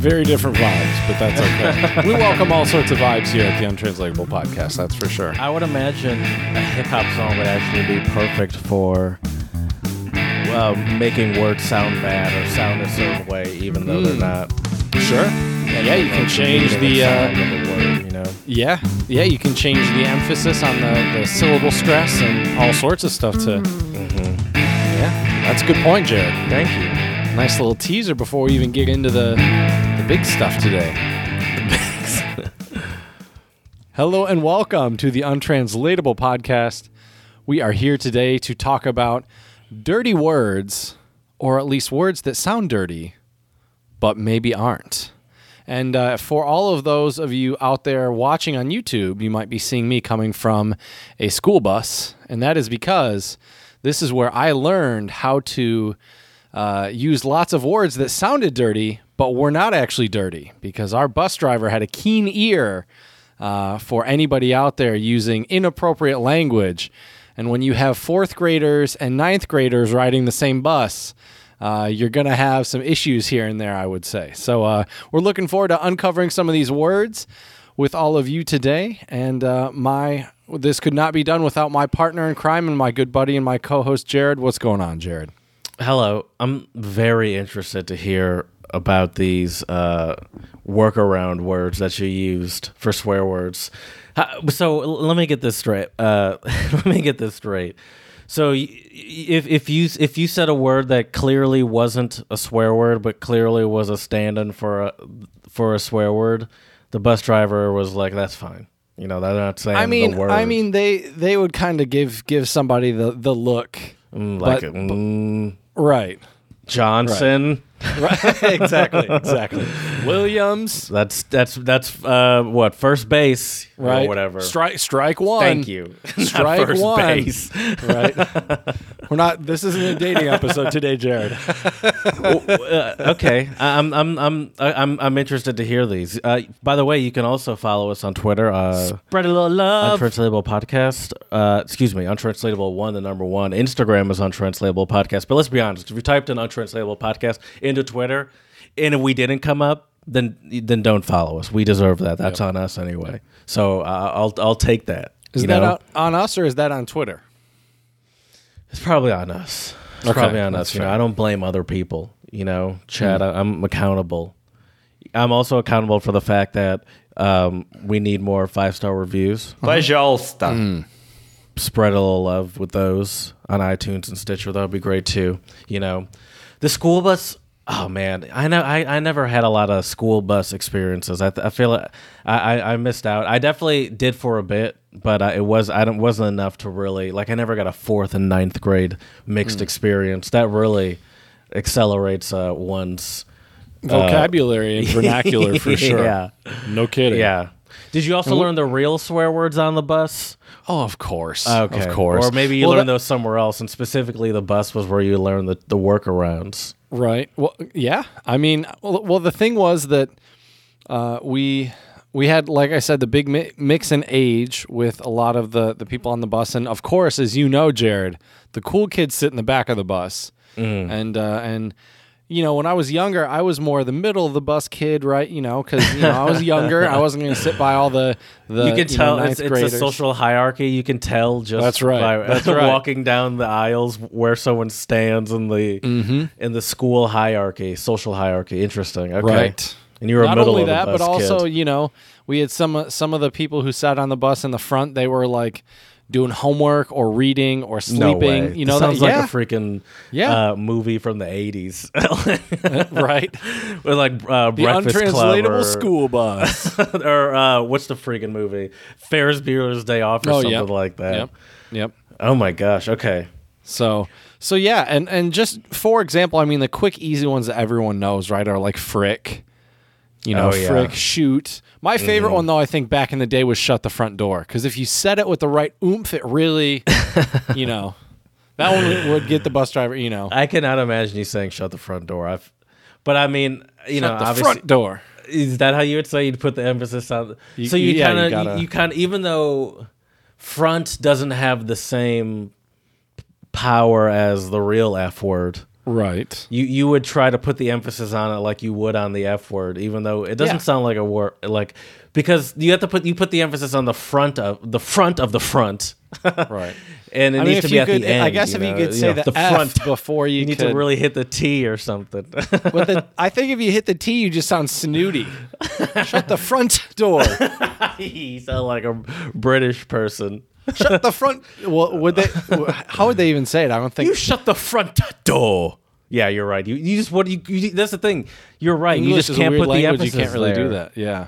Very different vibes, but that's okay. we welcome all sorts of vibes here at the Untranslatable Podcast, that's for sure. I would imagine a hip hop song would actually be perfect for uh, making words sound bad or sound a certain way, even though they're not. Sure. Yeah, you can change the. sound Uh, of the word, you know. yeah, yeah, you can change the emphasis on the, the syllable stress and all sorts of stuff to. Yeah, that's a good point, Jared. Thank you. Nice little teaser before we even get into the big stuff today. Hello and welcome to the Untranslatable Podcast. We are here today to talk about dirty words, or at least words that sound dirty, but maybe aren't. And uh, for all of those of you out there watching on YouTube, you might be seeing me coming from a school bus. And that is because this is where I learned how to uh, use lots of words that sounded dirty, but we're not actually dirty because our bus driver had a keen ear uh, for anybody out there using inappropriate language. And when you have fourth graders and ninth graders riding the same bus, uh, you're going to have some issues here and there, I would say. So uh, we're looking forward to uncovering some of these words with all of you today. And uh, my this could not be done without my partner in crime and my good buddy and my co-host Jared. What's going on, Jared? Hello. I'm very interested to hear about these uh, workaround words that you used for swear words. So let me get this straight. Uh, let me get this straight. So if if you if you said a word that clearly wasn't a swear word but clearly was a stand-in for a for a swear word, the bus driver was like, "That's fine." You know, they're not saying I mean, the word. I mean, they they would kind of give give somebody the the look, Mm, like but- mm, right? Johnson. Right, exactly, exactly. Williams, That's that's that's uh what first base right? or whatever. Strike, strike one. Thank you. Strike first one. base. Right. We're not. This isn't a dating episode today, Jared. Uh, okay, I'm I'm I'm I'm I'm interested to hear these. Uh, by the way, you can also follow us on Twitter. Uh, Spread a little love. Untranslatable podcast. Uh, excuse me, untranslatable one, the number one. Instagram is untranslatable podcast. But let's be honest, if you typed in untranslatable podcast into Twitter, and if we didn't come up, then then don't follow us. We deserve that. That's on us anyway. So uh, I'll I'll take that. Is you that know? on, on us or is that on Twitter? It's probably on us. It's Okay, probably on that's us. You know, fair. I don't blame other people. You know, Chad, I, I'm accountable. I'm also accountable for the fact that um, we need more five star reviews. Пожалуйста. Spread a little love with those on iTunes and Stitcher. That would be great too. You know, the school bus. Oh man, I know. I, I never had a lot of school bus experiences. I, I feel like I, I, I missed out. I definitely did for a bit, but uh, it was I don't wasn't enough to really like. I never got a fourth and ninth grade mixed experience. That really accelerates uh, one's Vocabulary and vernacular for sure. Yeah, No kidding. yeah. Did you also learn the real swear words on the bus? Oh, of course. Okay. Of course. Or maybe you Well, learned that- those somewhere else, and specifically the bus was where you learned the, the workarounds. Right. Well, yeah. I mean, well, well the thing was that uh, we we had, like I said, the big mi- mix in age with a lot of the the people on the bus, and of course, as you know, Jared, the cool kids sit in the back of the bus, Mm. and uh, and. You know, when I was younger, I was more the middle of the bus kid, right? You know, because you know I was younger. I wasn't going to sit by all the the You can know, tell ninth it's, it's a social hierarchy. You can tell just That's right. by That's right. walking down the aisles where someone stands in the Mm-hmm. in the school hierarchy, social hierarchy. Interesting. Okay. Right. And you were Not middle only of the that, bus but also kid. you know we had some some of the people who sat on the bus in the front. They were like doing homework or reading or no sleeping. way. You know sounds that, like yeah, a freaking Yeah. uh, movie from the eighties, right. with like uh, The Breakfast untranslatable Club or- school bus. or uh, what's the freaking movie? Ferris Bueller's Day Off or Oh, something yep. like that. yep, yep. Oh my gosh. Okay. So so yeah, and and just for example, I mean the quick easy ones that everyone knows, right, are like frick. You know, Oh, yeah. frick, shoot. My favorite mm. one though, I think back in the day was shut the front door because if you said it with the right oomph, it really, you know, that one would- get the bus driver. You know, I cannot imagine you saying "shut the front door." I've, but I mean, you know, shut the obviously, front door. is that how you would say? You'd put the emphasis on. so you yeah, kind you of, gotta- you, kind of, even though front doesn't have the same power as the real F word. Right. you you would try to put the emphasis on it like you would on the F word, even though it doesn't Yeah. sound like a word. Like because you have to put you put the emphasis on the front of the front of the front, Right. and it I mean, needs if to be at could, the end. I guess if know, you could say know, the, F before you, you need could, to really hit the T or something. But the, I think if you hit the T, you just sound snooty. Shut the front door. you sound like a British person. Shut the front. Well, would they? How would they even say it? I don't think. You shut the front door. Yeah, you're right. You, you just what you, you that's the thing. You're right. you English just is a can't weird put the language. emphasis You can't really there. do that. Yeah.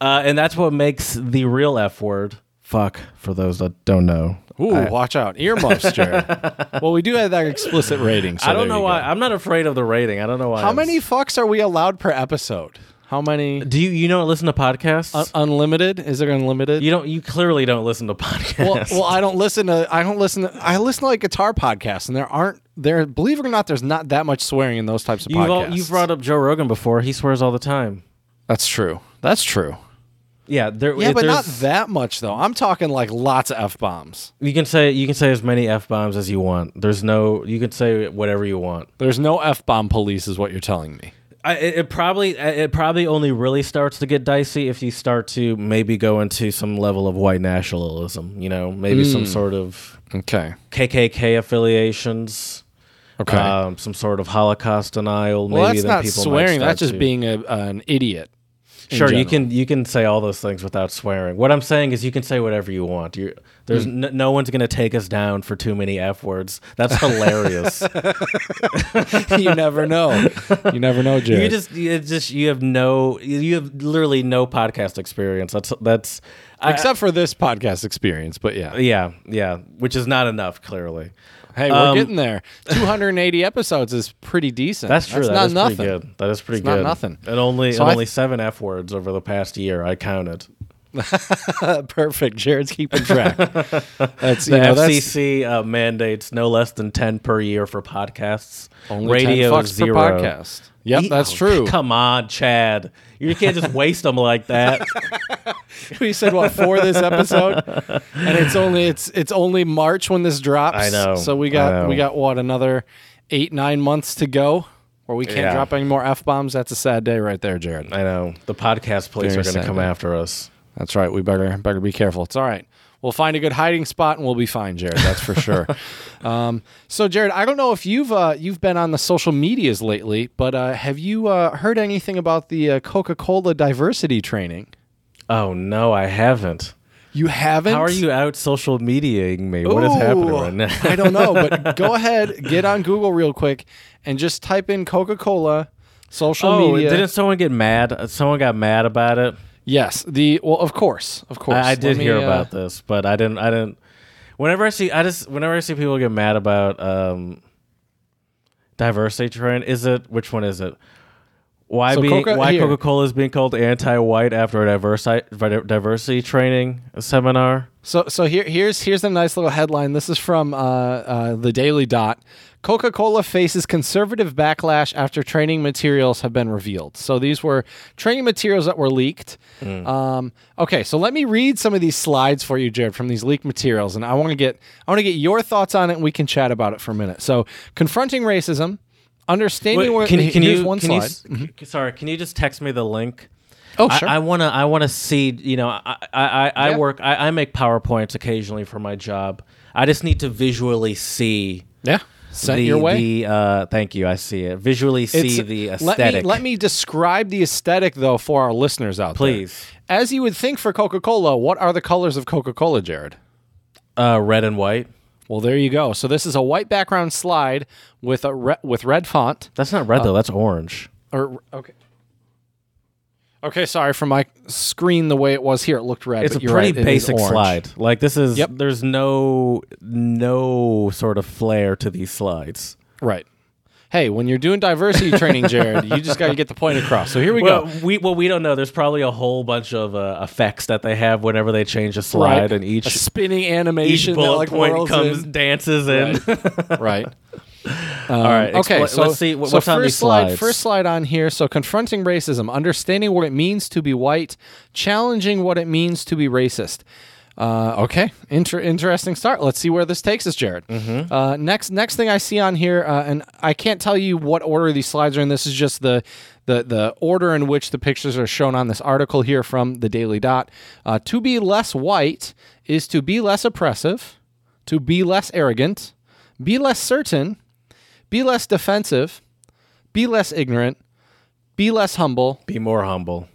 Uh, and that's what makes the real F word. Fuck for those that don't know. Ooh, I- watch out. Earmuffs, Jared. well, we do have that explicit rating. So I don't know why. go. I'm not afraid of the rating. I don't know why. How I'm- many fucks are we allowed per episode? How many? Do you you don't listen to podcasts? Un- unlimited? Is there unlimited? you don't. You clearly don't listen to podcasts. well, well, I don't listen to. I don't listen. To, I listen to like guitar podcasts, and there aren't there. Believe it or not, there's not that much swearing in those types of you've all, podcasts. you've brought up Joe Rogan before. He swears all the time. That's true. That's true. Yeah, there. Yeah, it- but not that much though. I'm talking like lots of f bombs. You can say you can say as many f bombs as you want. There's no. You can say whatever you want. There's no f bomb police, is what you're telling me. I, it, probably it probably only really starts to get dicey if you start to maybe go into some level of white nationalism. You know, maybe Hmm. some sort of Okay. KKK affiliations. Okay. Um, some sort of Holocaust denial. well, maybe that's that not swearing. That's just to- being a, an idiot. Sure, you can you can say all those things without swearing. What I'm saying is you can say whatever you want. you there's Hmm. n- no one's gonna take us down for too many f words. That's hilarious. you never know. You never know, Jared. you just you just you have no you have literally no podcast experience. That's that's I- Except for this podcast experience, but yeah. yeah yeah, which is not enough clearly. Hey, we're Um, getting there. 280 episodes is pretty decent. That's true. That's That not is nothing. pretty good. That is pretty It's not good. nothing. And only So and only th- seven f words over the past year. I counted. Perfect. Jared's keeping track. That's The know that's FCC uh, mandates no less than ten per year for podcasts. only Radio 10 is fucks zero. per podcast. Yep, that's true. Come on, Chad. You can't just waste them like that. we said what for this episode, and it's only it's it's only March when this drops. I know, So we got we got what another eight nine months to go, where we can't Yeah. drop any more f bombs. That's a sad day right there, Jared. I know the podcast police Very are going to come man. after us. That's right. We better better be careful. It's all right. We'll find a good hiding spot and we'll be fine, Jared. That's for sure. um, so, Jared, I don't know if you've uh, you've been on the social medias lately, but uh, have you uh, heard anything about the uh, Coca Cola diversity training? Oh no, I haven't. You haven't. How are you out social mediating me? What is happening right now? I don't know, but go ahead, get on Google real quick, and just type in Coca Cola social oh, media. didn't someone get mad? Someone got mad about it. Yes, the well, of course, of course. I, I did me, hear uh, about this, but I didn't. I didn't. Whenever I see, I just whenever I see people get mad about um, diversity training, is it which one is it? Why So being Coca- why. Coca Cola is being called anti-white after a diversity diversity training seminar? So so here here's here's a nice little headline. This is from uh, uh, the Daily Dot. Coca-Cola faces conservative backlash after training materials have been revealed. So these were training materials that were leaked. Um, okay, so let me read some of these slides for you, Jared, from these leaked materials, and I want to get I want to get your thoughts on it, and we can chat about it for a minute. So confronting racism, understanding Wait, where can, can here's you one can you slide. s- c- sorry, can you just text me the link? oh I- sure. I, wanna I wanna see. You know, I I, I, I work. I, I make powerpoints occasionally for my job. I just need to visually see. yeah. Sent the, your way. The, uh, thank you. I see it. Visually see It's- the let aesthetic. me, let me describe the aesthetic though for our listeners out there. Please. As you would think for Coca Cola, what are the colors of Coca Cola, Jared? Uh, red and white. Well, there you go. So this is a white background slide with a re- with red font. That's not red though. That's orange. Or okay. Okay, sorry for my screen the way it was here. It looked red. It's a pretty right, basic slide. Like this is. Yep. There's no no sort of flair to these slides. Right. Hey, when you're doing diversity training, Jared, you just got to get the point across. So here we Well, go. we well we don't know. There's probably a whole bunch of uh, effects that they have whenever they change a slide, Right. and each a spinning each animation that bullet like point comes in. dances in. right. All right. Okay, expl- so let's see what, so what's on first these slide, slides. First slide on here. So confronting racism, understanding what it means to be white, challenging what it means to be racist. Uh, okay, Inter- interesting start. Let's see where this takes us, Jared. Uh, next, next thing I see on here, uh, and I can't tell you what order these slides are in. This is just the the the order in which the pictures are shown on this article here from the Daily Dot. Uh, to be less white is to be less oppressive, to be less arrogant, be less certain, be less defensive, be less ignorant, be less humble, Be more humble.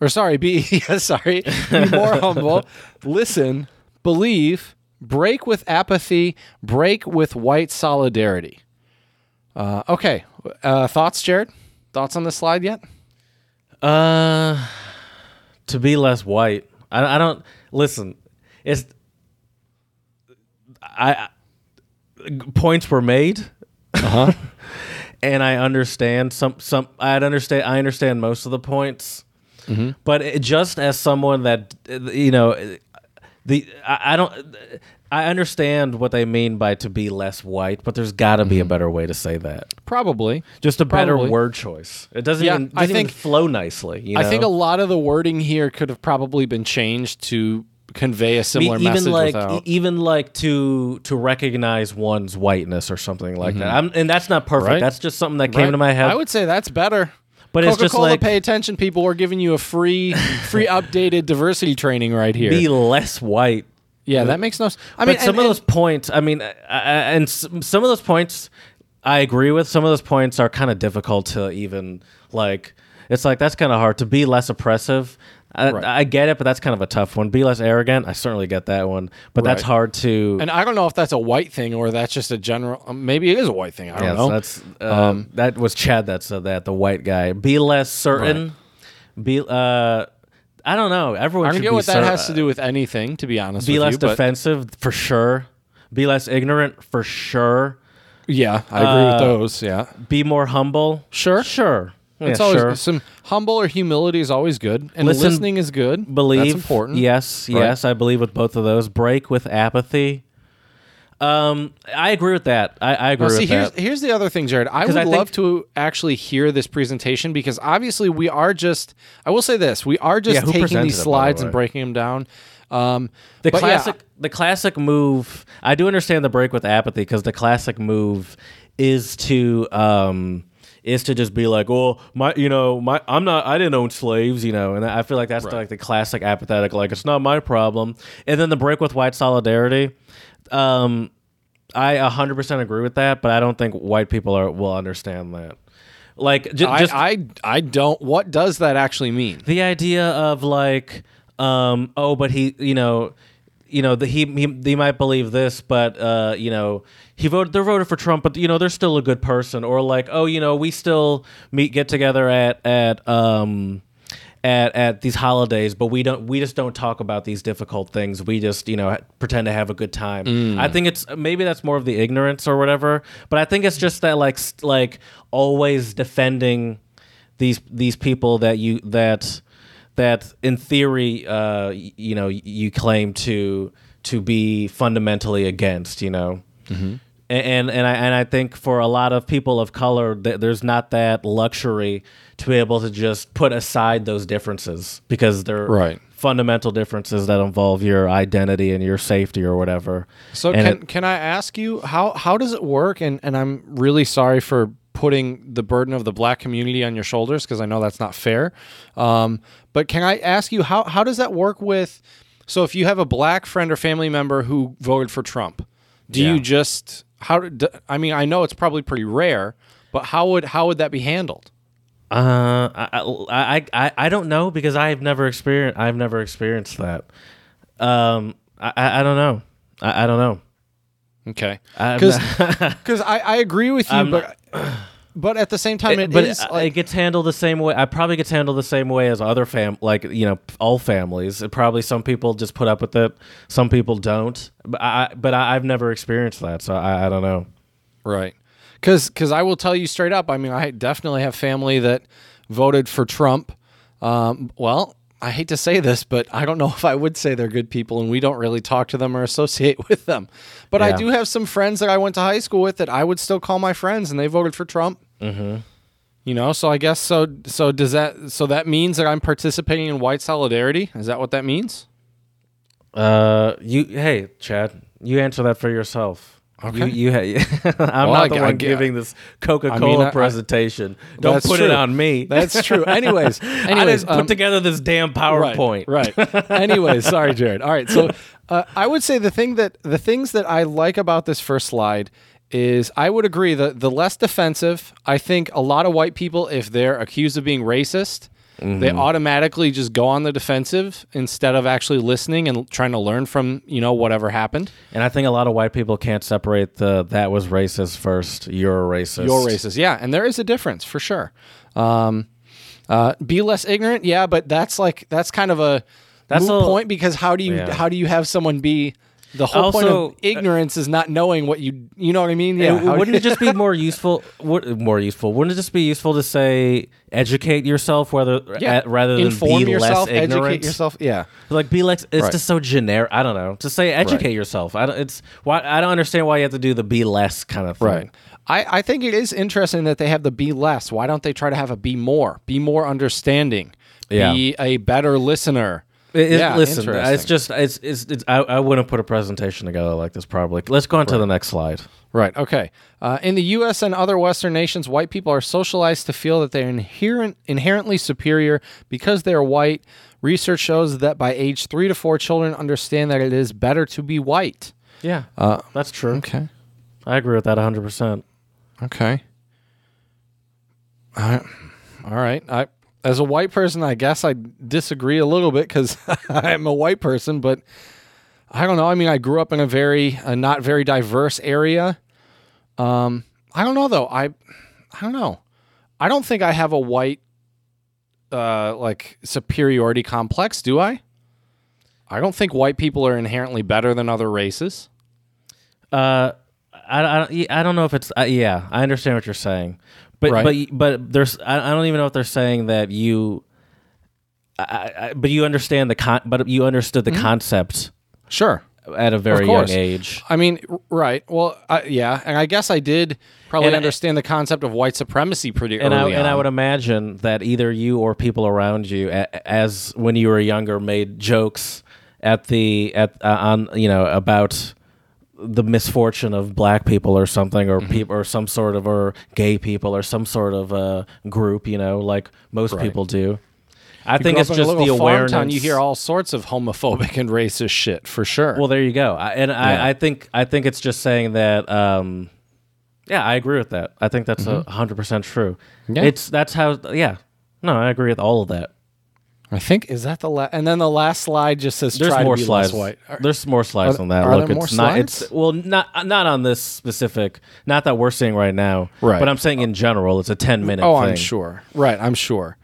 or sorry, be yeah, sorry, be more humble, listen, believe, break with apathy, break with white solidarity. Uh, okay, uh, thoughts, Jared? Thoughts on the slide yet? Uh, to be less white. I, I don't listen. It's I, I points were made, Uh huh. and I understand some some. I understand. I understand most of the points, but it, just as someone that you know, the I, I don't. I understand what they mean by to be less white, but there's got to be a better way to say that. Probably. Just a better Probably. word choice. It doesn't Yeah, even I doesn't even think- flow nicely. You I think a lot of the wording here could have probably been changed to convey a Me- similar even message like without. even like to to recognize one's whiteness or something like that. Mm-hmm. I'm, and that's not perfect. Right. That's just something that came Right? to my head. I would say that's better. But it's Coca just Cola, like- pay attention, people. We're giving you a free, free updated diversity training right here. be less white. yeah, that makes no. s- I I mean, mean, some and- of and- those points. I mean, I, I, and some of those points I agree with. Some of those points are kind of difficult to even like. It's like that's kind of hard to be less oppressive. I, Right. I get it, but that's kind of a tough one. Be less arrogant. I certainly get that one, but that's hard to. And I don't know if that's a white thing or that's just a general. um, Maybe it is a white thing. I don't Yes, know. that's um, that was Chad that said that the white guy. Be less certain. Be uh, I don't know. Everyone I don't get what that has to do with anything. To be honest, Be with less you, but- defensive for sure. Be less ignorant for sure. Yeah, I agree with Uh, those. Yeah, Be more humble. Sure. sure. It's yeah, always sure. some humble or humility is always good, and Listen, listening is good. Believe that's important. Yes, Right. yes, I believe with both of those. Break with apathy. Um, I agree with that. I, I agree Well, see, with here's that. here's the other thing, Jared. I would I think- love to actually hear this presentation because obviously we are just. I will say this: we are just Yeah, who taking presented these it, by the slides and way? breaking them down. Um, The but yeah, classic, the classic move. I do understand the break with apathy because the classic move is to um is to just be like, well, my, you know, my, I'm not, I didn't own slaves, you know, and I feel like that's like the classic apathetic, like it's not my problem. And then the break with white solidarity. Um, I 100% agree with that, but I don't think white people are will understand that. Like ju- I, just I I don't. What does that actually mean? the idea of like um oh but he you know you know the, he, he they might believe this but uh you know he voted they're voted for Trump but you know they're still a good person. Or like oh you know we still meet get together at at um at at these holidays but we don't we just don't talk about these difficult things. We just you know pretend to have a good time. I think it's maybe that's more of the ignorance or whatever but i think it's just that like st- like always defending these these people that you that that in theory uh you know you claim to to be fundamentally against you know Mm-hmm. And and I and I think for a lot of people of color th- there's not that luxury to be able to just put aside those differences because they're Right. fundamental differences that involve your identity and your safety or whatever So And can it- can I ask you how how does it work? And and I'm really sorry for putting the burden of the black community on your shoulders because I know that's not fair. Um, but can I ask you how how does that work with? So if you have a black friend or family member who voted for Trump, do Yeah. you just how? d- I mean, I know it's probably pretty rare, but how would how would that be handled? Uh, I, I, I, I don't know because I've never experienced. I've never experienced that. Um, I, I don't know. I, I don't know. Okay, because I, I agree with you, I'm but but at the same time, It- it but is it, like it gets handled the same way. I probably gets handled the same way as other fam, like you know, all families. It probably some people just put up with it, some people don't. But I, but I, I've never experienced that, so I, I don't know. Right. Because because I will tell you straight up, I mean, I definitely have family that voted for Trump. Um, well, I hate to say this, but I don't know if I would say they're good people, and we don't really talk to them or associate with them. But I do have some friends that I went to high school with that I would still call my friends, and they voted for Trump. Mm-hmm. You know, so I guess so. So does that? So that means that I'm participating in white solidarity? Is that what that means? Uh, you hey Chad, you answer that for yourself. Okay. You, you ha- I'm Well, not the I one get- giving this Coca I mean, I- presentation. Don't put it on me. That's true. Anyways, I anyways, didn't put um, together this damn PowerPoint. Right. right. Anyways, sorry, Jared. All right. So uh, I would say the thing that the things that I like about this first slide is I would agree that the less defensive. I think a lot of white people, if they're accused of being racist, they automatically just go on the defensive instead of actually listening and trying to learn from you know whatever happened. And I think a lot of white people can't separate the that was racist first. You're a racist. You're racist, yeah, and there is a difference for sure. Um, uh, be less ignorant, yeah, but that's like that's kind of a That's a- point because how do you Yeah. how do you have someone be the whole point of ignorance is not knowing what you you know what I mean? Yeah, how- wouldn't it just be more useful? Would, more useful? Wouldn't it just be useful to say educate yourself, whether yeah, uh, rather than inform be yourself, less ignorant? educate yourself. Yeah, Like be less. It's Right. just so generic. I don't know. To say educate yourself. I don't, it's why I don't understand why you have to do the be less kind of thing. right. I, I think it is interesting that they have the be less. Why don't they try to have a be more? Be more understanding. Yeah. Be a better listener. It- yeah, listen, it's just it's it's, it's I, I wouldn't put a presentation together like this probably. Let's go on to the next slide. Right. Okay. Uh, in the U.S. and other Western nations, white people are socialized to feel that they're inherent, inherently superior because they're white. Research shows that by age three to four, children understand that it is better to be white. Yeah, Uh, that's true. okay. I agree with that 100. percent Okay. All right. All right. I, as a white person, I guess I disagree a little bit because I'm a white person, but I don't know. I mean, I grew up in a very a not very diverse area. Um, I don't know though. I I don't know. I don't think I have a white uh like superiority complex, do I? I don't think white people are inherently better than other races. Uh, I, I, don't- I don't know if it's uh, yeah. I understand what you're saying, but Right. but but there's I, I don't even know if they're saying that you. I, I, but you understand the con. But you understood the concept Sure. at a very young age. I mean, right. Well, I, yeah, and I guess I did probably And I- understand the concept of white supremacy pretty And I early and I would imagine that either you or people around you, as when you were younger, made jokes at the at uh, on you know about the misfortune of black people or something or Mm-hmm. people or some sort of or gay people or some sort of uh, group you know like most Right. people do i You think it's a just the awareness town, you hear all sorts of homophobic and racist shit for sure. well there you go I, and Yeah. I, I think i think it's just saying that um yeah i agree with that i think that's a 100% true Mm-hmm. Yeah. it's that's how yeah no i agree with all of that I think is that the last, and then the last slide just says There's more slides. Are- There's more slides are- on that. are Look, there it's more not. It's slides? well, not not on this specific. Not that we're seeing right now. Right. But I'm saying in general, it's a 10 minute. Oh, thing. I'm sure. Right, I'm sure.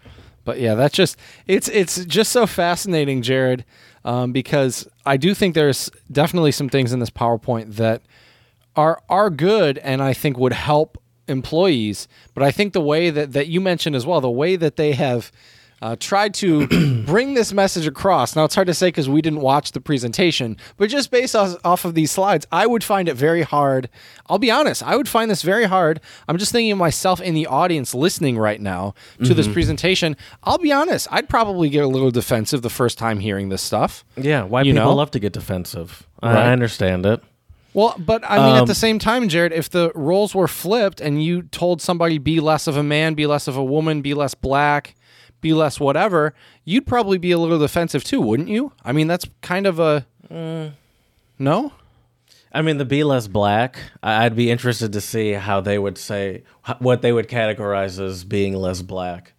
But yeah, that's just it's it's just so fascinating, Jared, um, because I do think there's definitely some things in this PowerPoint that are are good and I think would help employees. But I think the way that that you mentioned as well, the way that they have uh, tried to bring this message across. Now it's hard to say because we didn't watch the presentation, but just based off, off of these slides, I would find it very hard. I'll be honest, I would find this very hard. I'm just thinking of myself in the audience listening right now to this presentation. I'll be honest, I'd probably get a little defensive the first time hearing this stuff. Yeah. why You people know? love to get defensive. I- Right. I understand it. Well, but I mean, at Um, the same time, Jared, if the roles were flipped and you told somebody be less of a man, be less of a woman, be less black, be less whatever, you'd probably be a little defensive too, wouldn't you? I mean, that's kind of a no. I mean, the be less black. I'd be interested to see how they would say what they would categorize as being less black.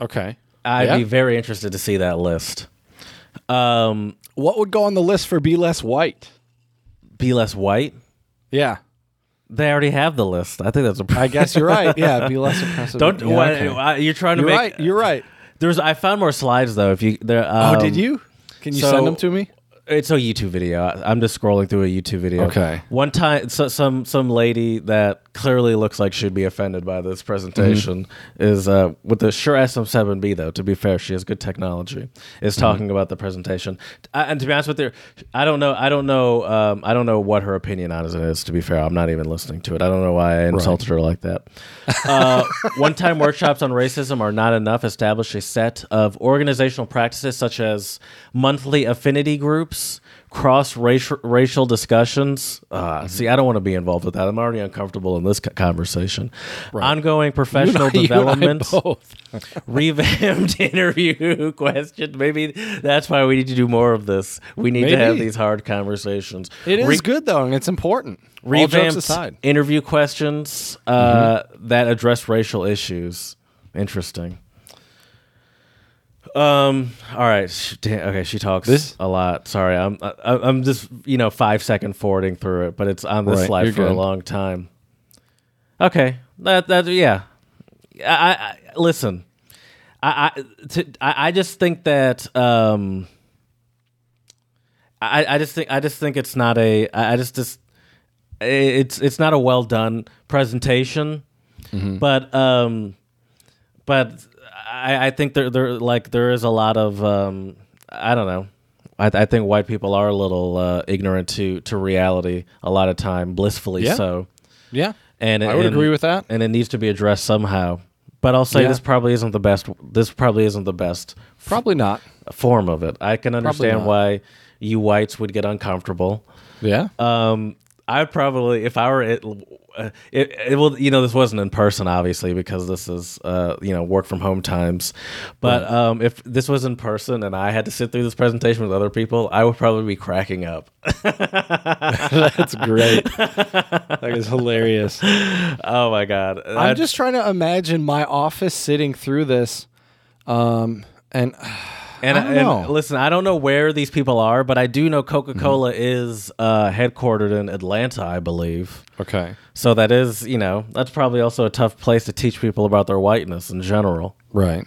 Okay. I'd Yeah. be very interested to see that list. Um, What would go on the list for be less white? be less white. Yeah, They already have the list. I think that's a. I guess you're right. Yeah, be less oppressive. Don't. Yeah, okay. uh, You're trying to You're make. right. You're right. There's. I found more slides though. If you there. Um, oh, did you? Can you so- send them to me? It's a YouTube video. I'm just scrolling through a YouTube video. Okay. One time, so, some some lady that clearly looks like she'd be offended by this presentation Mm-hmm. is uh, with the Shure SM7B. Though to be fair, she has good technology. Is Mm-hmm. talking about the presentation. Uh, and to be honest with you, I don't know. I don't know. Um, I don't know what her opinion on it is. To be fair, I'm not even listening to it. I don't know why I insulted her like that. Uh, one-time workshops on racism are not enough. Establish a set of organizational practices such as monthly affinity groups, cross racial racial discussions. Mm-hmm. Uh, See, I don't want to be involved with that. I'm already uncomfortable in this co- conversation. Ongoing professional You I development, both. revamped interview questions. Maybe that's why we need to do more of this. We need to have these hard conversations. It is Re- good though, and it's important. Revamped aside. interview questions uh, that address racial issues. Interesting. Um. All right. Sh- damn, okay. She talks This- a lot. Sorry. I'm. I, I'm just you know five second forwarding through it, but it's on this Right, slide you're for a good. long time. Okay. That that yeah. I, I I- listen. I I, to, I I just think that um. I, I just think I just think it's not a I I just just it's it's not a well done presentation, but um, but I, I think there there like there is a lot of um, I don't know. I, I think white people are a little uh, ignorant to to reality a lot of time, blissfully Yeah. so. Yeah, And I would and- agree with that. and it needs to be addressed somehow. But I'll say Yeah. this probably isn't the best. This probably isn't the best Probably not. form of it. I can understand not. why you whites would get uncomfortable. Yeah. Um, I probably, if I were it, uh, it, it will, you know, this wasn't in person, obviously, because this is, uh, you know, work from home times. But um, if this was in person and I had to sit through this presentation with other people, I would probably be cracking up. That's great. that is hilarious. oh my god! I'm I- just trying to imagine my office sitting through this, um, and And, I and listen, I don't know where these people are, but I do know Coca Cola Mm-hmm. is uh, headquartered in Atlanta, I believe. okay, So that is, you know, that's probably also a tough place to teach people about their whiteness in general. right,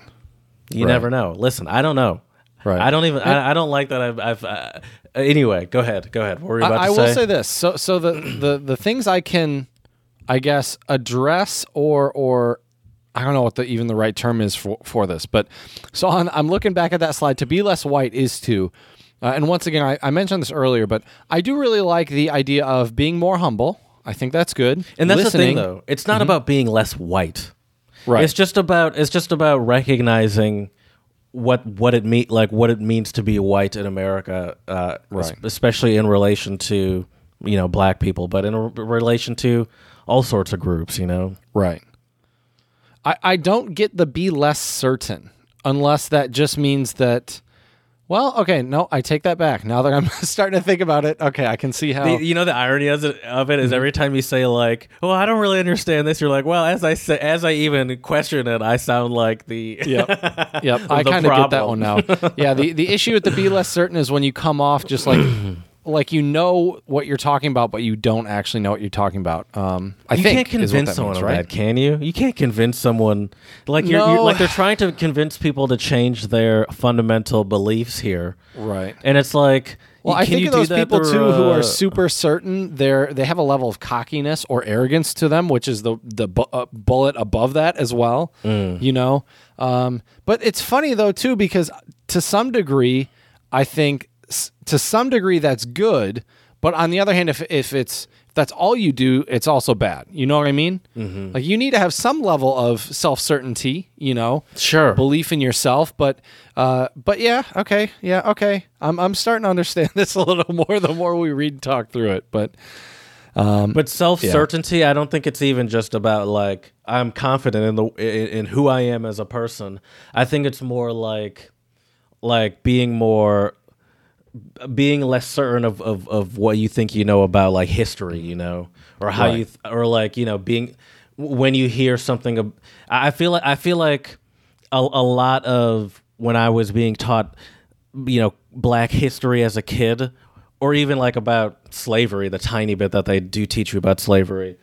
You Right. never know. Listen, I don't know. Right. I don't even. I, I don't like that. I've. I've uh, anyway, go ahead. Go ahead. What were you about I, I to will say? say this. So, so the the the things I can, I guess, address or or I don't know what the even the right term is for for this, but so on, I'm looking back at that slide. To be less white is to. Uh, and once again, I, I mentioned this earlier, but I do really like the idea of being more humble. I think that's good. and that's Listening, the thing, though. It's not about being less white. Right. It's just about. It's just about recognizing what what it mean like what it means to be white in America, uh, Right. especially in relation to you know black people, but in relation to all sorts of groups. You know. Right. I, I don't get the be less certain unless that just means that. Well, okay, no, I take that back. Now that I'm starting to think about it, okay, I can see how. The- you know the irony of it, of it is Mm-hmm. every time you say like, "Well, I don't really understand this," you're like, "Well, as I say, as I even question it, I sound like the Yep. Yep. I kind of get that one now. Yeah. The, the issue with the be less certain is when you come off just like like you know what you're talking about, but you don't actually know what you're talking about. Um, I you think can't convince someone means, right? that, can you? You can't convince someone like you're, you're like they're trying to convince people to change their fundamental beliefs here, Right. and it's like, Well, can I think you of do those that people through, too who uh, are super certain. They're they have a level of cockiness or arrogance to them, which is the the bu- uh, bullet above that as well. Mm. You know, um, but it's funny though too because to some degree, I think to some degree that's good. But on the other hand, if if it's if that's all you do, it's also bad. You know what I mean? Mm-hmm. Like you need to have some level of self certainty. You know, Sure. belief in yourself. But uh, but yeah, okay, yeah, okay. I'm I'm starting to understand this a little more the more we read and talk through it. But But self certainty, I don't think it's even just about like I'm confident in the in, in who I am as a person. I think it's more like like being more being less certain of, of, of what you think you know about like history, you know, or how Right. you th- or like you know being when you hear something. ab- I I feel like I feel like a, a lot of when I was being taught, you know, black history as a kid, or even like about slavery, the tiny bit that they do teach you about slavery.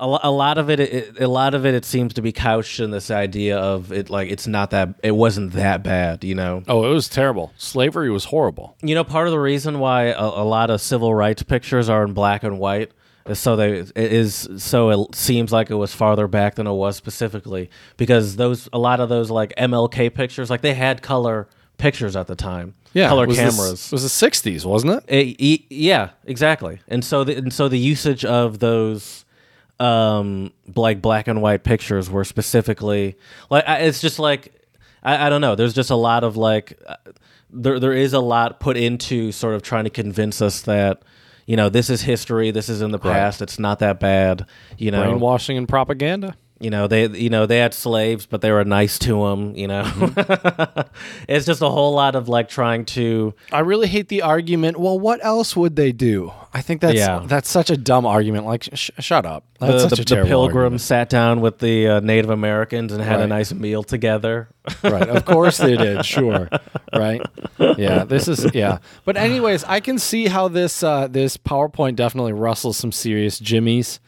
A, a lot of it, it, a lot of it, it seems to be couched in this idea of it, like it's not that, it wasn't that bad, you know. oh, it was terrible. Slavery was horrible. You know, part of the reason why a, a lot of civil rights pictures are in black and white is so they it is so it seems like it was farther back than it was specifically because those a lot of those like MLK pictures like they had color pictures at the time, Yeah, color it was the cameras. it was the '60s, wasn't it? Eh, e- yeah, exactly. And so the, and so the usage of those um like black and white pictures were specifically like I- it's just like I I, don't know. There's just a lot of like, uh, there there is a lot put into sort of trying to convince us that. You know, this is history. This is in the past. It's not that bad. You know, Brainwashing and propaganda. You know they you know they had slaves but they were nice to them you know it's just a whole lot of like trying to I really hate the argument. Well, what else would they do? I think that's Yeah. that's such a dumb argument. Like, sh- shut up. That's the, such the, a the pilgrims argument. sat down with the uh, native americans and had a nice meal together right? Of course they did. Sure, right? Yeah, this is yeah. But anyways, I can see how this uh, this PowerPoint definitely rustles some serious jimmies,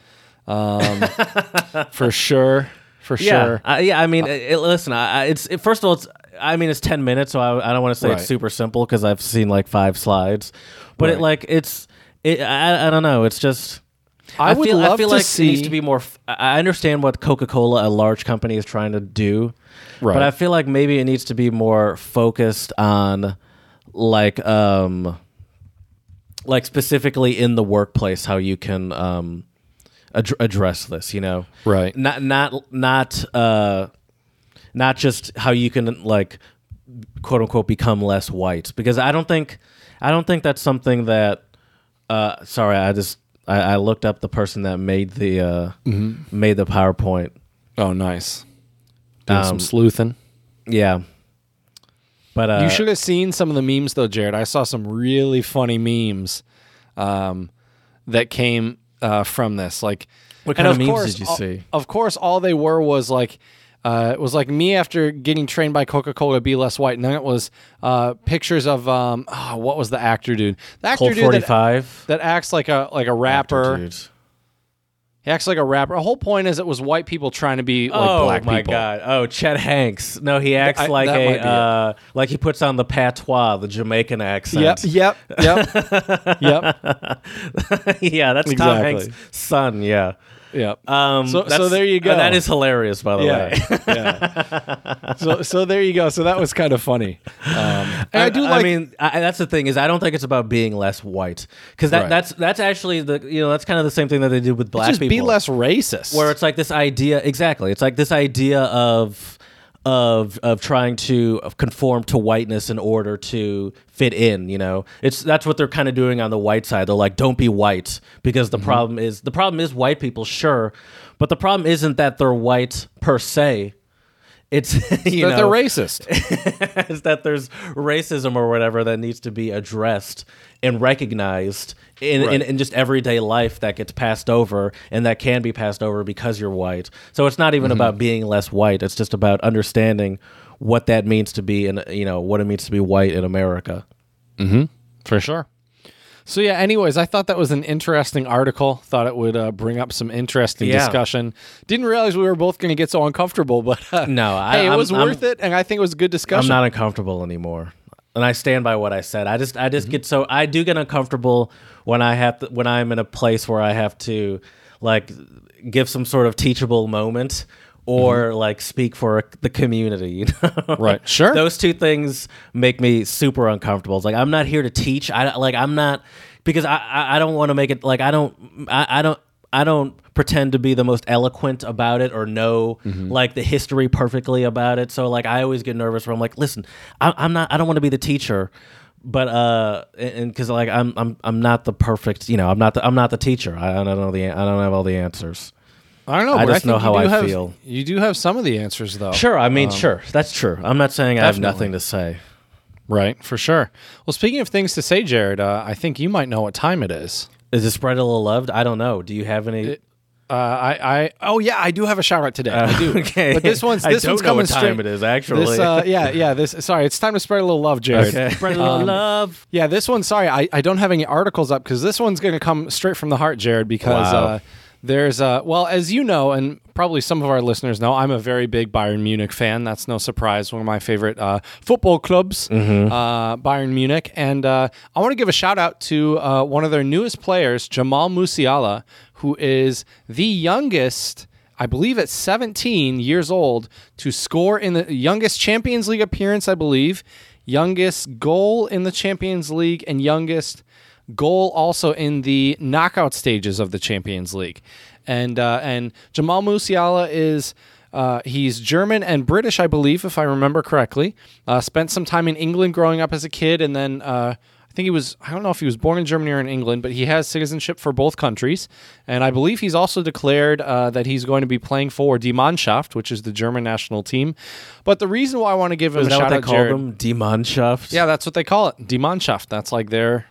um, for sure, for yeah sure. I, yeah i mean it, it- listen I, I- it's it, first of all it's i mean it's 10 minutes so i, I don't want to say Right. it's super simple because i've seen like five slides but it like it's it, I, I don't know it's just I would feel, love I feel to like it needs to be more. f- I I understand what Coca Cola, a large company, is trying to do, Right. but I feel like maybe it needs to be more focused on, like, um, like specifically in the workplace, how you can um, ad- address this. You know, Right. Not not not uh, not just how you can like quote unquote become less white because I don't think I don't think that's something that uh sorry I just I, I looked up the person that made the uh made the PowerPoint Oh, nice. Doing some Um, sleuthing. yeah but uh You should have seen some of the memes though, Jared. I saw some really funny memes um, that came uh, from this. Like, What kind of memes course, did you all- see? Of course, all they were was like. Uh, it was like me after getting trained by Coca Cola to be less white, and then it was uh, pictures of um, oh, what was the actor dude? The actor Colt dude forty that, that acts like a like a rapper. He acts like a rapper. The whole point is it was white people trying to be like oh black people. Oh my god! Oh, Chet Hanks. No, he acts I- like that might be a uh, like he puts on the patois, the Jamaican accent. Yep, yep, yep, yep, yeah, that's Tom Exactly. Hanks' son. Yeah. Yep. Um, So- so there you uh, go. that is hilarious, by the way. yeah, yeah. So, so there you go. So that was kind of funny. Um, and I, do like. I mean, I, that's the thing is, I don't think it's about being less white because that, Right. that's that's actually the you know that's kind of the same thing that they do with black people. just people. be less racist. where it's like this idea exactly. It's like this idea of of of trying to conform to whiteness in order to fit in. You know, it's that's what they're kind of doing on the white side. They're like, don't be white because Mm-hmm. the problem is the problem is white people, sure, but the problem isn't that they're white per se. It's you that know they're racist. is that there's racism or whatever that needs to be addressed and recognized in, in, Right. in just everyday life that gets passed over and that can be passed over because you're white. So it's not even Mm-hmm. about being less white. It's just about understanding what that means to be in you know what it means to be white in America. For sure. So yeah. Anyways, I thought that was an interesting article. Thought it would uh, bring up some interesting Yeah. discussion. Didn't realize we were both going to get so uncomfortable, but uh, No, I- hey, it I'm- was I'm- worth it, and I think it was a good discussion. I'm not uncomfortable anymore. And I stand by what I said. I just I just Mm-hmm. get so I do get uncomfortable when I have to, when I'm in a place where I have to like give some sort of teachable moment or like speak for the community, you know. Mm-hmm. Right. Sure. Those two things make me super uncomfortable. It's like I'm not here to teach. I like I'm not because I I, I don't want to make it like I don't I, I don't I don't pretend to be the most eloquent about it or know Mm-hmm. like the history perfectly about it. So like I always get nervous where I'm like, listen, I, I'm not I don't want to be the teacher, but uh and because like I'm I'm I'm not the perfect you know I'm not the I'm not the teacher. I, I don't know the I don't have all the answers. I don't know. I just think know how I have- feel. You do have some of the answers, though. Sure, I mean sure that's true. I'm not saying I have nothing to say. Right, for sure. Well, speaking of things to say, Jared, uh, I think you might know what time it is. Is it spread a little loved? I don't know. Do you have any? Uh, I, I, oh yeah, I do have a shout out today. I do. okay. but this one's I this don't one's know coming what time straight. it is, actually. This, uh, yeah, yeah. This, sorry, it's time to spread a little love, Jared. okay. Spread a little Um, love. Yeah, this one. Sorry, I, I don't have any articles up because this one's going to come straight from the heart, Jared. Because Wow. There's a well, as you know, and probably some of our listeners know, I'm a very big Bayern Munich fan. That's no surprise. One of my favorite uh, football clubs, Mm-hmm. uh, Bayern Munich, and uh, I want to give a shout out to uh, one of their newest players, Jamal Musiala, who is the youngest. I believe at 17 years old to score in the youngest Champions League appearance, I believe, youngest goal in the Champions League, and youngest goal also in the knockout stages of the Champions League. And uh, and Jamal Musiala is Uh, he's German and British, I believe, if I remember correctly. Uh, spent some time in England growing up as a kid, and then uh, I think he was, I don't know if he was born in Germany or in England, but he has citizenship for both countries. And I believe he's also declared uh, that he's going to be playing for Die Mannschaft, which is the German national team. But the reason why I want to give him Is a that what shout they out, call Jared, them? Die Mannschaft? yeah, that's what they call it. Die Mannschaft. That's like their,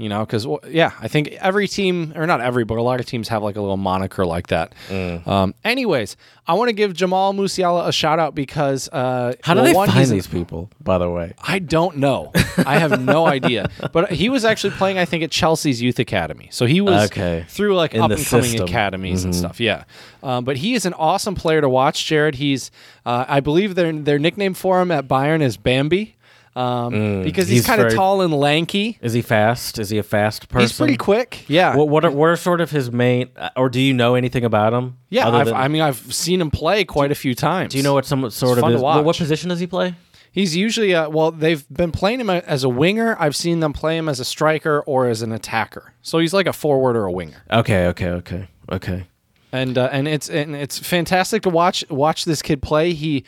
you know, because yeah, I think every team, or not every, but a lot of teams have like a little moniker like that. Mm. Um, anyways, I want to give Jamal Musiala a shout out because uh, How do well, they one, find he's- these people, by the way? I don't know. I have no idea. But he was actually playing, I think, at Chelsea's youth academy. So he was Okay. through like In up and coming system. Mm-hmm. academies and stuff. Yeah. Um, but he is an awesome player to watch, Jared. He's, uh, I believe their their nickname for him at Bayern is Bambi. Um, because he's, Mm. he's kind of tall and lanky. Is he fast? Is he a fast person? He's pretty quick. Yeah. What what are, what are sort of his main, uh, or do you know anything about him? yeah. I've, than- I mean, I've seen him play quite a few times. do you know what some sort of fun to is? What, what position does he play? He's usually uh, well. They've been playing him as a winger. I've seen them play him as a striker or as an attacker. So he's like a forward or a winger. Okay, okay, okay, okay. and uh, and it's and it's fantastic to watch watch this kid play. He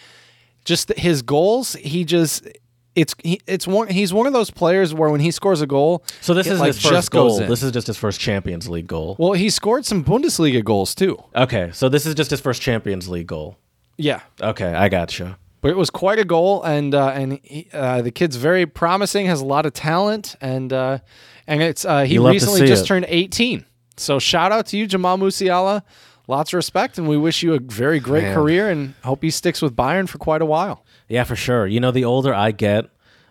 just his goals. He just it's he, it's one. He's one of those players where when he scores a goal, So this it, is like, his first just goes goal. in. This is just his first Champions League goal. well, he scored some Bundesliga goals too. Okay, so this is just his first Champions League goal. Yeah, Okay, I gotcha. but it was quite a goal, and uh, and he, uh, the kid's very promising. Has a lot of talent, and uh, and it's uh, he You love to recently see just it. turned eighteen. So shout out to you, Jamal Musiala. Lots of respect, and we wish you a very great Man. career, and hope he sticks with Bayern for quite a while. Yeah, for sure. You know, the older I get,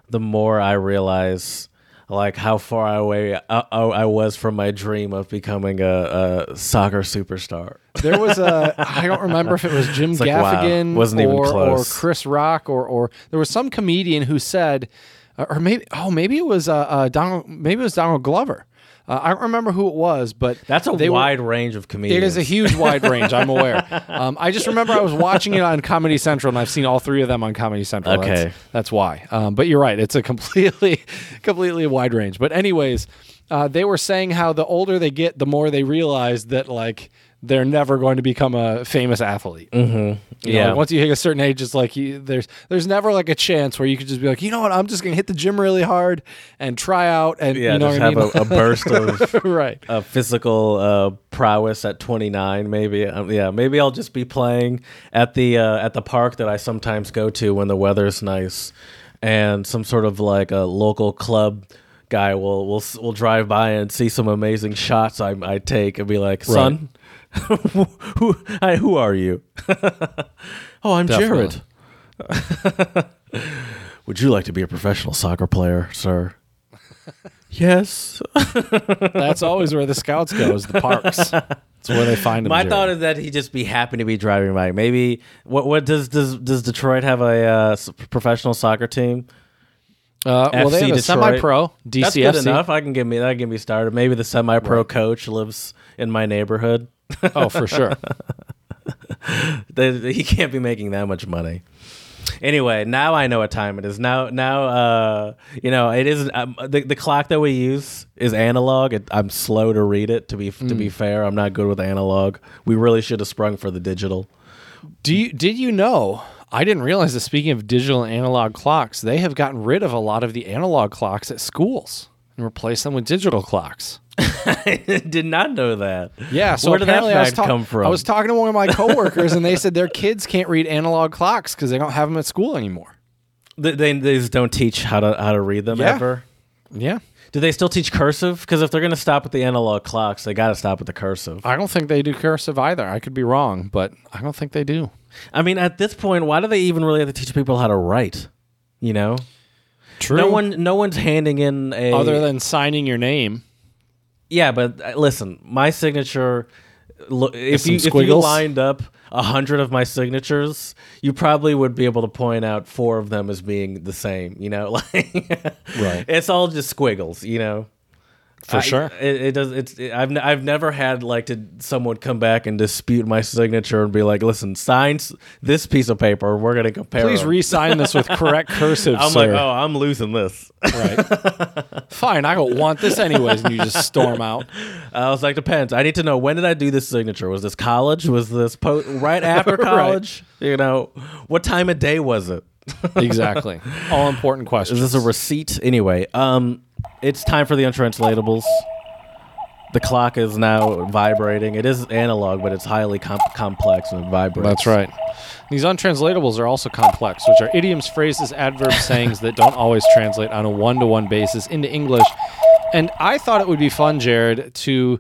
the more I realize like how far away I, I, I was from my dream of becoming a, a soccer superstar. There was a I don't remember if it was Jim Gaffigan or, or. Chris Rock or or there was some comedian who said uh, or maybe oh maybe it was uh, uh Donald maybe it was Donald Glover. Uh, I don't remember who it was, but That's a they were- wide range of comedians. it is a huge wide range. I'm aware. Um, I just remember I was watching it on Comedy Central, and I've seen all three of them on Comedy Central. Okay. that's, that's why. Um, but you're right; it's a completely, completely wide range. But anyways, uh, they were saying how the older they get, the more they realize that like they're never going to become a famous athlete. Mm-hmm. Yeah. once you hit a certain age, it's like you, there's there's never like a chance where you could just be like, you know what, I'm just gonna hit the gym really hard and try out and yeah, you know just what I have mean? a, a burst of right. uh, physical uh, prowess at 29 maybe um, yeah maybe i'll just be playing at the uh, at the park that i sometimes go to when the weather's nice and some sort of like a local club guy will will will drive by and see some amazing shots i, I take and be like son who I, who are you oh i'm Definitely. jared would you like to be a professional soccer player sir yes That's always where the scouts go is the parks. It's where they find them. My Jared. thought is that he'd just be happy to be driving by. Maybe what what does does does Detroit have a uh, professional soccer team? Uh, well, they have a semi-pro That's DCFC. good enough. I can get me that can get me started. Maybe the semi pro coach lives in my neighborhood. Oh, for sure. He can't be making that much money. Anyway, now I know what time it is. Now, now, uh, you know, it isn't um, the the clock that we use is analog. It, I'm slow to read it. To be to be fair, I'm not good with analog. We really should have sprung for the digital. Do you did you know? I didn't realize that. Speaking of digital and analog clocks, they have gotten rid of a lot of the analog clocks at schools and replace them with digital clocks. I Did not know that. Yeah, so where did that apparently I was fact ta- come from? I was talking to one of my coworkers, and they said their kids can't read analog clocks because they don't have them at school anymore. They, they, they just don't teach how to how to read them Yeah. ever. Yeah, Do they still teach cursive? Because if they're going to stop at the analog clocks, they got to stop at the cursive. I don't think they do cursive either. I could be wrong, but I don't think they do. I mean, at this point, why do they even really have to teach people how to write? You know, True. no one no one's handing in a other than signing your name. yeah. But uh, listen, my signature. Look, if you if you squiggles? lined up a hundred of my signatures, you probably would be able to point out four of them as being the same. You know, like Right. It's all just squiggles. You know. For I- sure. It, it does. It's. It, I've n- I've never had like to someone come back and dispute my signature and be like, "Listen, sign s- this piece of paper. We're gonna compare." Please 'em." re-sign this with correct cursive, I'm sir. like, oh, I'm losing this. Right. Fine, I don't want this anyways, and you just storm out. I was like, depends. I need to know when did I do this signature? Was this college? Was this po- right after college? You know, what time of day was it? Exactly. All important questions. Is this a receipt? Anyway, um, it's time for the untranslatables. The clock is now vibrating. It is analog, but it's highly com- complex and it vibrates. That's right. These untranslatables are also complex, which are idioms, phrases, adverbs, sayings that don't always translate on a one to one basis into English. And I thought it would be fun, Jared, to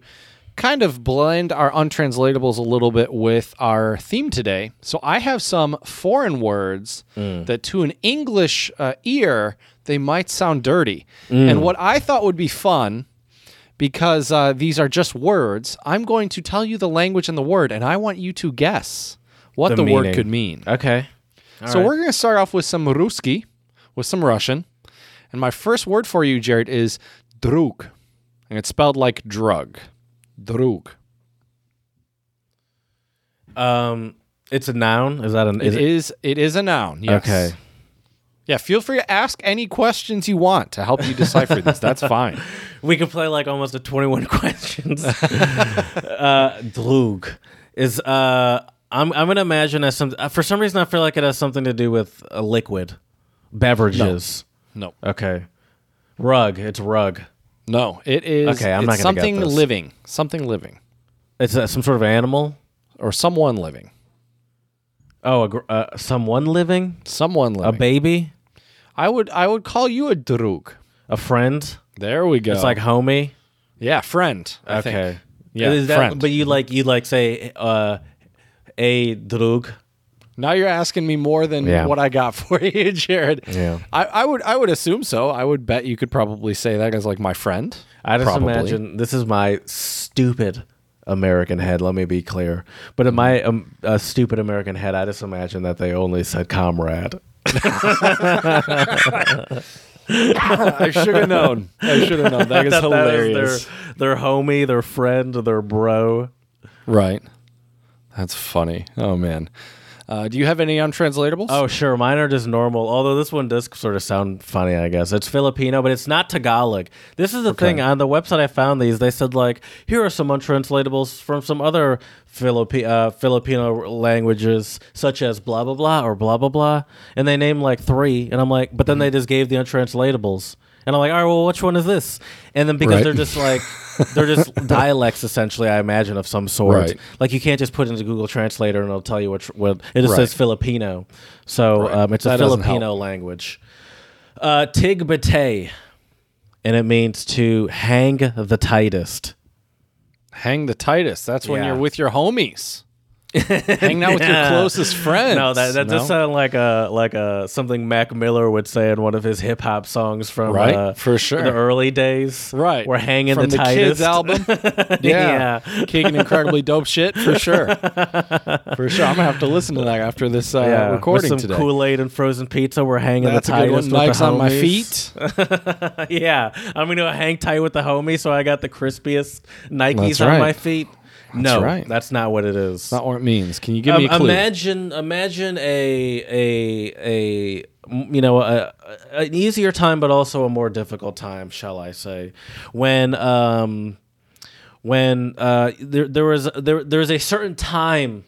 kind of blend our untranslatables a little bit with our theme today. So I have some foreign words that to an English uh, ear, they might sound dirty. And what I thought would be fun because uh, these are just words. I'm going to tell you the language and the word, and I want you to guess what the, The word could mean. Okay. so we're going to start off with some Ruski, with some Russian. And my first word for you, Jared, is drug. And it's spelled like drug. Drug. Um, it's a noun. Is that an? Is It is it is a noun. Yes. Okay. Yeah, feel free to ask any questions you want to help you decipher this. That's fine. We could play like almost a twenty-one questions. uh, Drug is uh, I'm I'm gonna imagine as some uh, for some reason I feel like it has something to do with a liquid, beverages. No. Okay. Rug. It's rug. No, it is Okay, I'm it's not gonna get something this. living. Something living. It's uh, some sort of animal. Or someone living. Oh, a, gr- uh, someone living. Someone living. A baby. I would I would call you a druk. A friend. There we go. It's like homie. yeah, friend. I okay. think. Yeah, Is that- friend. But you like you like say uh, a drug. Now you're asking me more than Yeah. what I got for you, Jared. Yeah. I, I would I would assume so. I would bet you could probably say that as like my friend. I just Probably. imagine this is my stupid American head. Let me be clear. But in my um, uh, stupid American head, I just imagine that they only said comrade. I should have known. I should have known. That is That- that is hilarious. their, their homie, their friend, their bro. Right. That's funny. Oh man. Uh, do you have any untranslatables? Oh, sure. Mine are just normal. Although this one does sort of sound funny, I guess. It's Filipino, but it's not Tagalog. This is the thing. On the website I found these, they said, like, here are some untranslatables from some other Philippi- uh, Filipino languages, such as blah, blah, blah, or blah, blah, blah. And they named like three. And I'm like, but then they just gave the untranslatables. And I'm like, all right, well, which one is this? And then because Right. they're just like, they're just dialects essentially, I imagine, of some sort. Right. Like you can't just put it into Google Translator and it'll tell you what what it just Right. says Filipino. So um, it's That a Filipino language. Uh, Tig Batay, and it means to hang the tightest. Hang the tightest. That's when Yeah. you're with your homies. Hanging out with your Yeah. closest friends. No, that that does sound like a like a something Mac Miller would say in one of his hip hop songs from Right, uh, for sure. the early days. Right. we're hanging From the, tightest Kids album. yeah. Kicking incredibly dope shit for sure. For sure. I'm going to have to listen to that after this uh, Yeah, recording with some today. Kool Aid and frozen pizza. We're hanging That's the a good one. tightest. with Nikes the on my homies. feet. yeah, I'm gonna hang tight with the homie, so I got the crispiest Nikes That's on right. my feet. No, right. that's not what it is. Not what it means. Can you give me a Um, clue? imagine, imagine a a a you know a, a- an easier time, but also a more difficult time, shall I say? When um when uh there there was there there is a certain time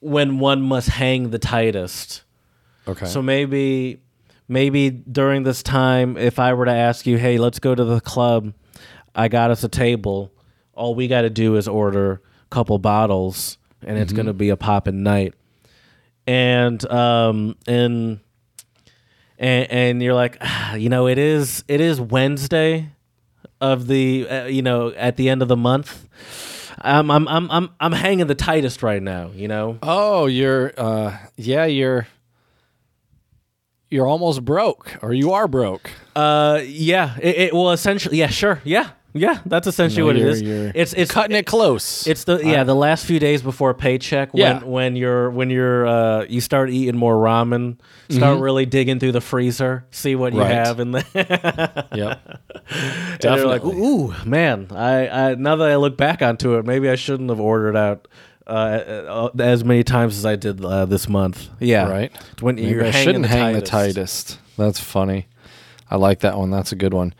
when one must hang the tightest. okay. So maybe maybe during this time, if I were to ask you, hey, let's go to the club, I got us a table. All we got to do is order a couple bottles, and it's gonna be a poppin' night. And um and and and you're like, ah, you know, it is it is Wednesday of the uh, you know at the end of the month. I'm I'm I'm I'm I'm hanging the tightest right now. You know. oh, you're, uh, yeah, you're, you're almost broke or you are broke. Uh, yeah. It, it well, essentially, yeah, sure, yeah, Yeah, that's essentially No, what it you're- is. you're It's it's Cutting it close. It's the yeah the last few days before paycheck when Yeah. when you're when you're uh, you start eating more ramen, start really digging through the freezer, see what you Mm-hmm. Right. have in there. yep. And you're like, Definitely. ooh, man! I, I now that I look back onto it, maybe I shouldn't have ordered out uh, uh, as many times as I did uh, this month. Yeah, Right. It's When Maybe you're I hanging shouldn't the hang the tightest. tightest. That's funny. I like that one. That's a good one.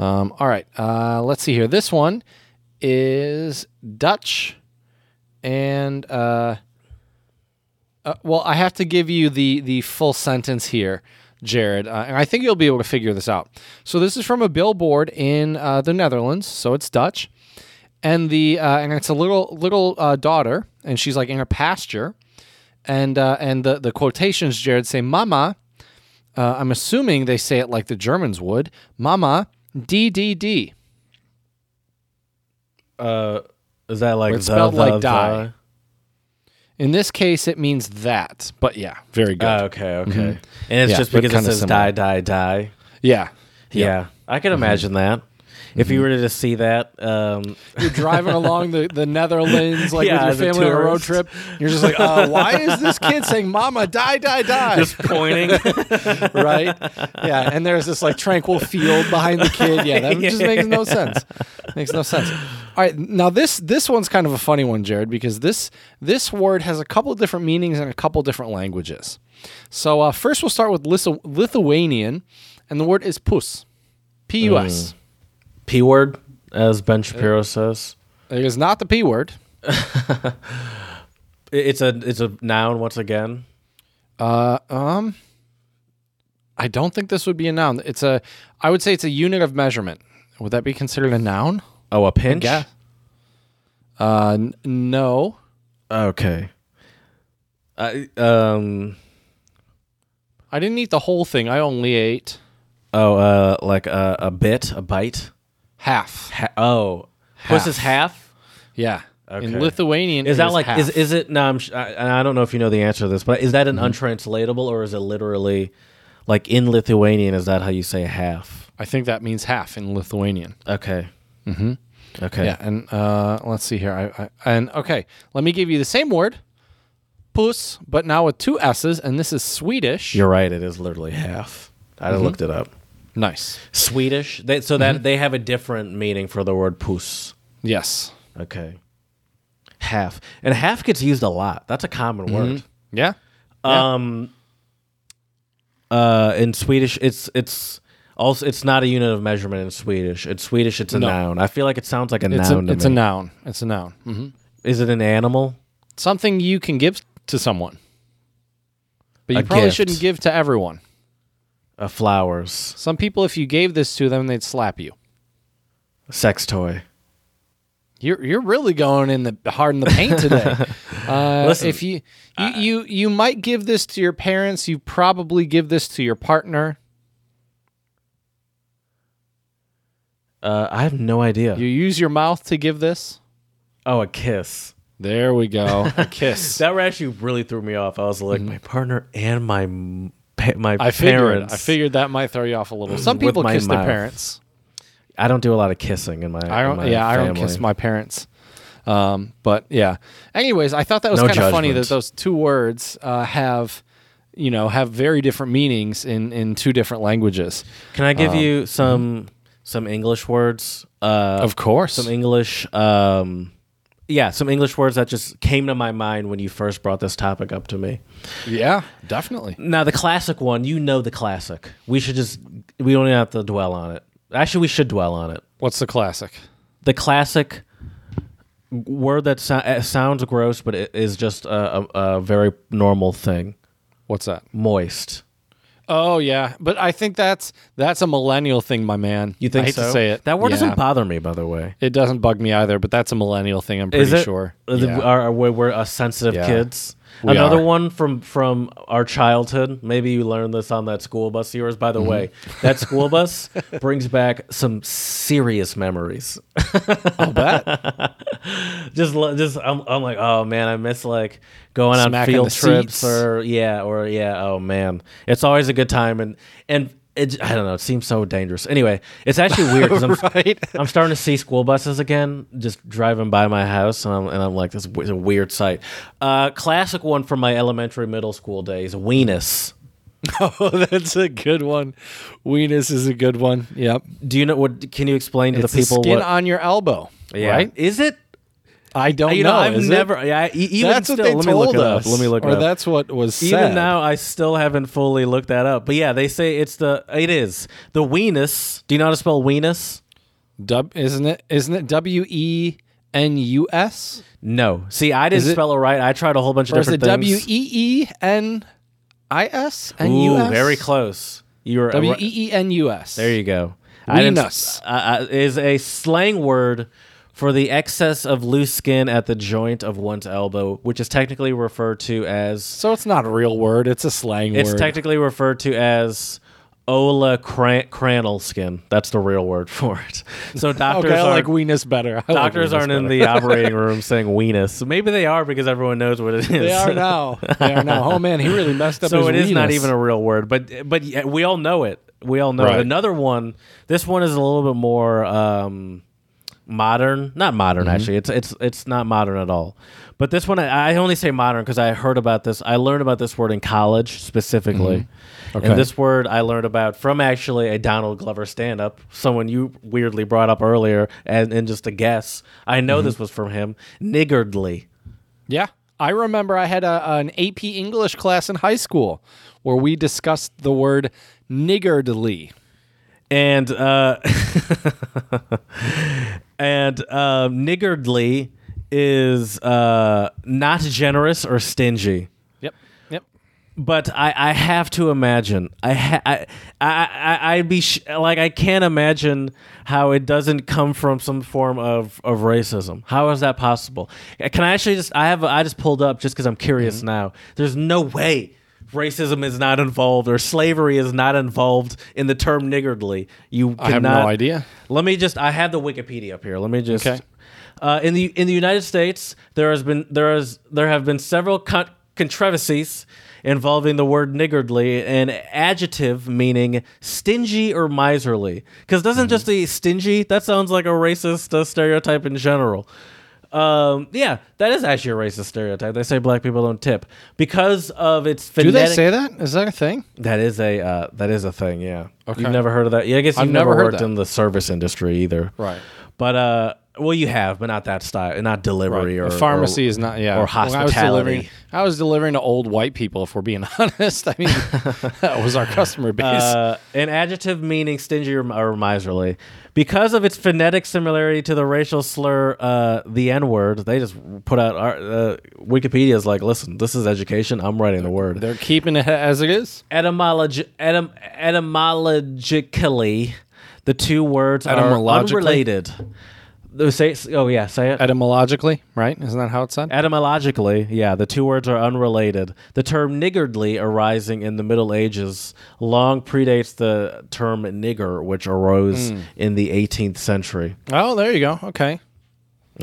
Um, all right. Uh, let's see here. This one is Dutch, and uh, uh, well, I have to give you the the full sentence here, Jared, uh, and I think you'll be able to figure this out. So this is from a billboard in uh, the Netherlands, so it's Dutch, and the uh, and it's a little little daughter, and she's like in a pasture, and and the the quotations, Jared, say "Mama." I'm assuming they say it like the Germans would. Mama, D D D. Uh, is that like It's the, spelled the, like the? die. In this case, it means that. But yeah, very good. Ah, okay, okay. And it's Yeah, just because it says similar. die, die, die. yeah. Yeah, I can imagine that. If you were to see that, um, You're driving along the, the Netherlands, like Yeah, with your as a family on a road tourist. trip. You're just like, uh, why is this kid saying "Mama, die, die, die"? just pointing. right? Yeah, and there's this like tranquil field behind the kid. Yeah, that just makes no sense. Makes no sense. All right, now this this one's kind of a funny one, Jared, because this this word has a couple of different meanings in a couple different languages. So uh, first, we'll start with Lithu- Lithuanian, and the word is pus, p u s. P word, as Ben Shapiro says. It is not the p word. It's a it's a noun once again. Uh, um, I don't think this would be a noun. It's a, I would say it's a unit of measurement. Would that be considered a noun? Oh, a pinch. Yeah. Uh, n- no. Okay. I um. I didn't eat the whole thing. I only ate Oh, uh, like a, a bit, a bite. Half. Ha- oh, Puss is half. Yeah. Okay. In Lithuanian, Is that like half. is is it? No, I'm. sh- I, I don't know if you know the answer to this, but is that an untranslatable or is it literally like in Lithuanian? Is that how you say half? I think that means half in Lithuanian. Okay. Mm-hmm. Okay. Yeah, and uh, let's see here. I, I and okay, let me give you the same word, puss, but now with two s's, and this is Swedish. You're right. It is literally half. I looked it up. Nice. Swedish. They, so that they have a different meaning for the word puss. Yes. Okay. Half and half gets used a lot. That's a common word. Yeah. Um. Uh, in Swedish, it's it's also it's not a unit of measurement in Swedish. In Swedish, it's a No. noun. I feel like it sounds like a It's a, noun. to it's a me. noun. It's a noun. hmm Is it an animal? Something you can give to someone, but you A probably gift. shouldn't give to everyone. Uh, flowers. Some people, if you gave this to them, they'd slap you. Sex toy. You're you're really going in the hard in the paint today. Uh, Listen, if you you, you you might give this to your parents, you probably give this to your partner. Uh, I have no idea. You use your mouth to give this. oh, a kiss. There we go. A kiss. That actually really threw me off. I was like, my partner and my m- pa- my I figured. parents. I figured that might throw you off a little. Some With people my kiss their mouth. parents. I don't do a lot of kissing in my. I don't. my Yeah, I don't family. kiss my parents. Um, but yeah. Anyways, I thought that was No kind of funny that those two words uh, have, you know, have very different meanings in in two different languages. Can I give you some some English words? Uh, Of course. some English. Um, yeah, some English words that just came to my mind when you first brought this topic up to me. yeah, definitely. Now, the classic one, you know the classic. We should just we don't even have to dwell on it. Actually, we should dwell on it. What's the classic? The classic word that so- uh, sounds gross, but it is just a, a, a very normal thing. What's that? Moist. Oh yeah, but I think that's that's a millennial thing, my man. You think I hate so? to say it. That word Yeah. doesn't bother me, by the way. It doesn't bug me either, but that's a millennial thing. I'm pretty Is it? sure. Uh, the- Yeah. Are, are we- we're uh, sensitive Yeah. kids. We Another are. one from from our childhood. Maybe you learned this on that school bus of yours. By the Mm-hmm. way, that school bus brings back some serious memories. I'll bet. just lo- just I'm, I'm like, oh man, I miss like going on Smacking field trips seats. or yeah, or yeah, oh man, it's always a good time and and it, I don't know. It seems so dangerous. Anyway, it's actually weird because I'm, right. I'm starting to see school buses again, just driving by my house, and I'm, and I'm like, this is a weird sight. Uh, classic one from my elementary, middle school days: weenus. Oh, that's a good one. Weenus is a good one. Yep. Do you know what? Can you explain to It's the the people skin what? on your elbow. yeah. Right? Is it? I don't you know. know, I've is it? never. Yeah, even That's still, what they let told me look it us. up. Let me look or it up. that's what was Said. Even now, I still haven't fully looked that up. But yeah, they say it's the. It is the weenus. Do you know how to spell weenus? Dub, isn't it? Isn't it W E N U S? No. See, I didn't it- spell it right. I tried a whole bunch of Or is it different W things. E E N I S N U S? very close. You were W E E N U S. There you go. I didn't- Weenus. uh, uh, is a slang word for the excess of loose skin at the joint of one's elbow, which is technically referred to as. So it's not a real word. It's a slang It's word. technically referred to as ola cran- crannel skin. That's the real word for it. So doctors okay, I like weenus better. I doctors weenus aren't in the operating room saying weenus. Maybe they are because everyone knows what it is. They are now. They are now. Oh man, he really messed up. so it is not weenus. even a real word, but but we all know it. We all know Right. it. Another one. This one is a little bit more um, modern. Not modern Mm-hmm. actually. It's it's it's not modern at all. But this one, I I only say modern because I heard about this. I learned about this word in college specifically. Mm-hmm. Okay. And this word I learned about from actually a Donald Glover stand up, someone you weirdly brought up earlier, and, and just a guess. I Mm-hmm. know this was from him. Niggardly. Yeah. I remember I had a, an AP English class in high school where we discussed the word niggardly. and uh, and uh, niggardly is uh, not generous or stingy. Yep. Yep. But I, I have to imagine I, ha- I, I, I I'd be sh- like I can't imagine how it doesn't come from some form of, of racism. How is that possible? Can I actually just I have I just pulled up just because I'm curious Mm-hmm. now. There's no way racism is not involved or slavery is not involved in the term niggardly. You I have no idea. Let me just I have the Wikipedia up here. Let me just Okay. uh, in the in the United States, there has been there is there have been several con- controversies involving the word niggardly, an adjective meaning stingy or miserly. Because doesn't just the stingy that sounds like a racist uh, stereotype in general. Um, yeah, that is actually a racist stereotype. They say black people don't tip because of its Do they say that? Is that a thing? that is a uh, that is a thing? Yeah. Okay. You've never heard of that? Yeah, I guess you've I've never, never worked that. in the service industry either. Right. But uh, well, you have, but not that style, not delivery or The pharmacy or- is not. Yeah. or When I was hospitality. delivering, I was delivering to old white people. If we're being honest, I mean, that was our customer base. Uh, an adjective meaning stingy or miserly. Because of its phonetic similarity to the racial slur, uh, the N word, they just put out our, uh, Wikipedia is like, listen, this is education. I'm writing the word. They're keeping it as it is. Etymologi- etym- etymologically, the two words are unrelated. Say, oh yeah, say it. Etymologically, right? Isn't that how it's said? Etymologically, yeah, the two words are unrelated. The term niggardly arising in the Middle Ages long predates the term nigger, which arose in the 18th century. Oh, there you go. Okay.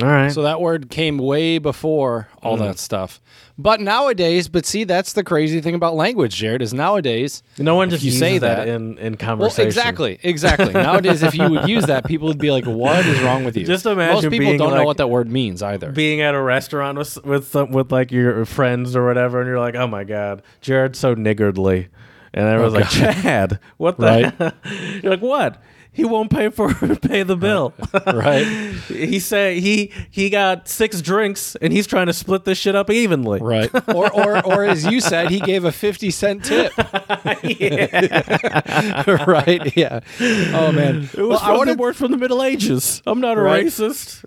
All right. So that word came way before all Mm. that stuff. But nowadays, but see, that's the crazy thing about language, Jared, is nowadays. no one if just you uses say that, that- in, in Well, conversation. exactly, exactly. nowadays, if you would use that, people would be like, "What is wrong with you?" Just imagine most people don't know what that word means either. Being at a restaurant with with some, with like your friends or whatever, and you're like, "Oh my god, Jared's so niggardly," and I everyone's oh like, "Chad, what the?" Right. you're like, "What?" He won't pay for pay the bill. right? he said he he got six drinks and he's trying to split this shit up evenly. Right. Or, or, or as you said, he gave a fifty cent tip. right? Yeah. Oh man. It was Well, I from the wanted- word from the Middle Ages. I'm not a Right. racist.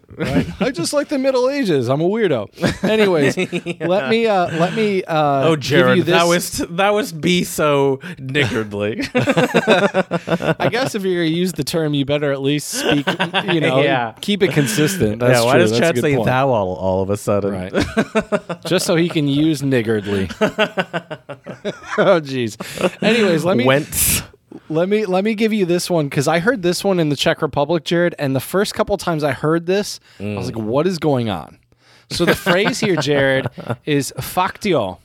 I just like the Middle Ages. I'm a weirdo. Anyways, let me uh, let me uh, Oh, give you Jared, this. that was that was be so niggardly. I guess if you're gonna use the term, you better at least speak. You know, Yeah. keep it consistent. That's yeah, why true. does Chad say point. thou all, all of a sudden? Right. Just so he can use niggardly. oh jeez. Anyways, let me Wentz. let me let me give you this one because I heard this one in the Czech Republic, Jared, and the first couple times I heard this, I was like, mm. "What is going on?" So the phrase here, Jared, is "faktio."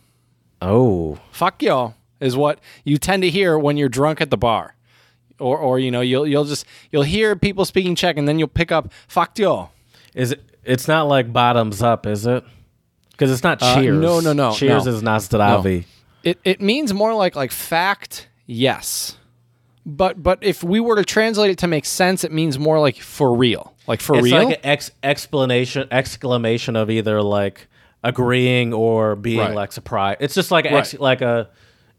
Oh. Faktio is what you tend to hear when you're drunk at the bar. Or or you know you'll you'll just you'll hear people speaking Czech and then you'll pick up faktio. Is it? It's not like bottoms up, is it? Because it's not Uh, cheers. no, no, no, Cheers no. is nazdravi. It it means more like like fact, yes. But but if we were to translate it to make sense, it means more like for real, like for real. It's real. like an ex- explanation, exclamation of either like agreeing or being Right. like surprised. It's just like ex- Right. like a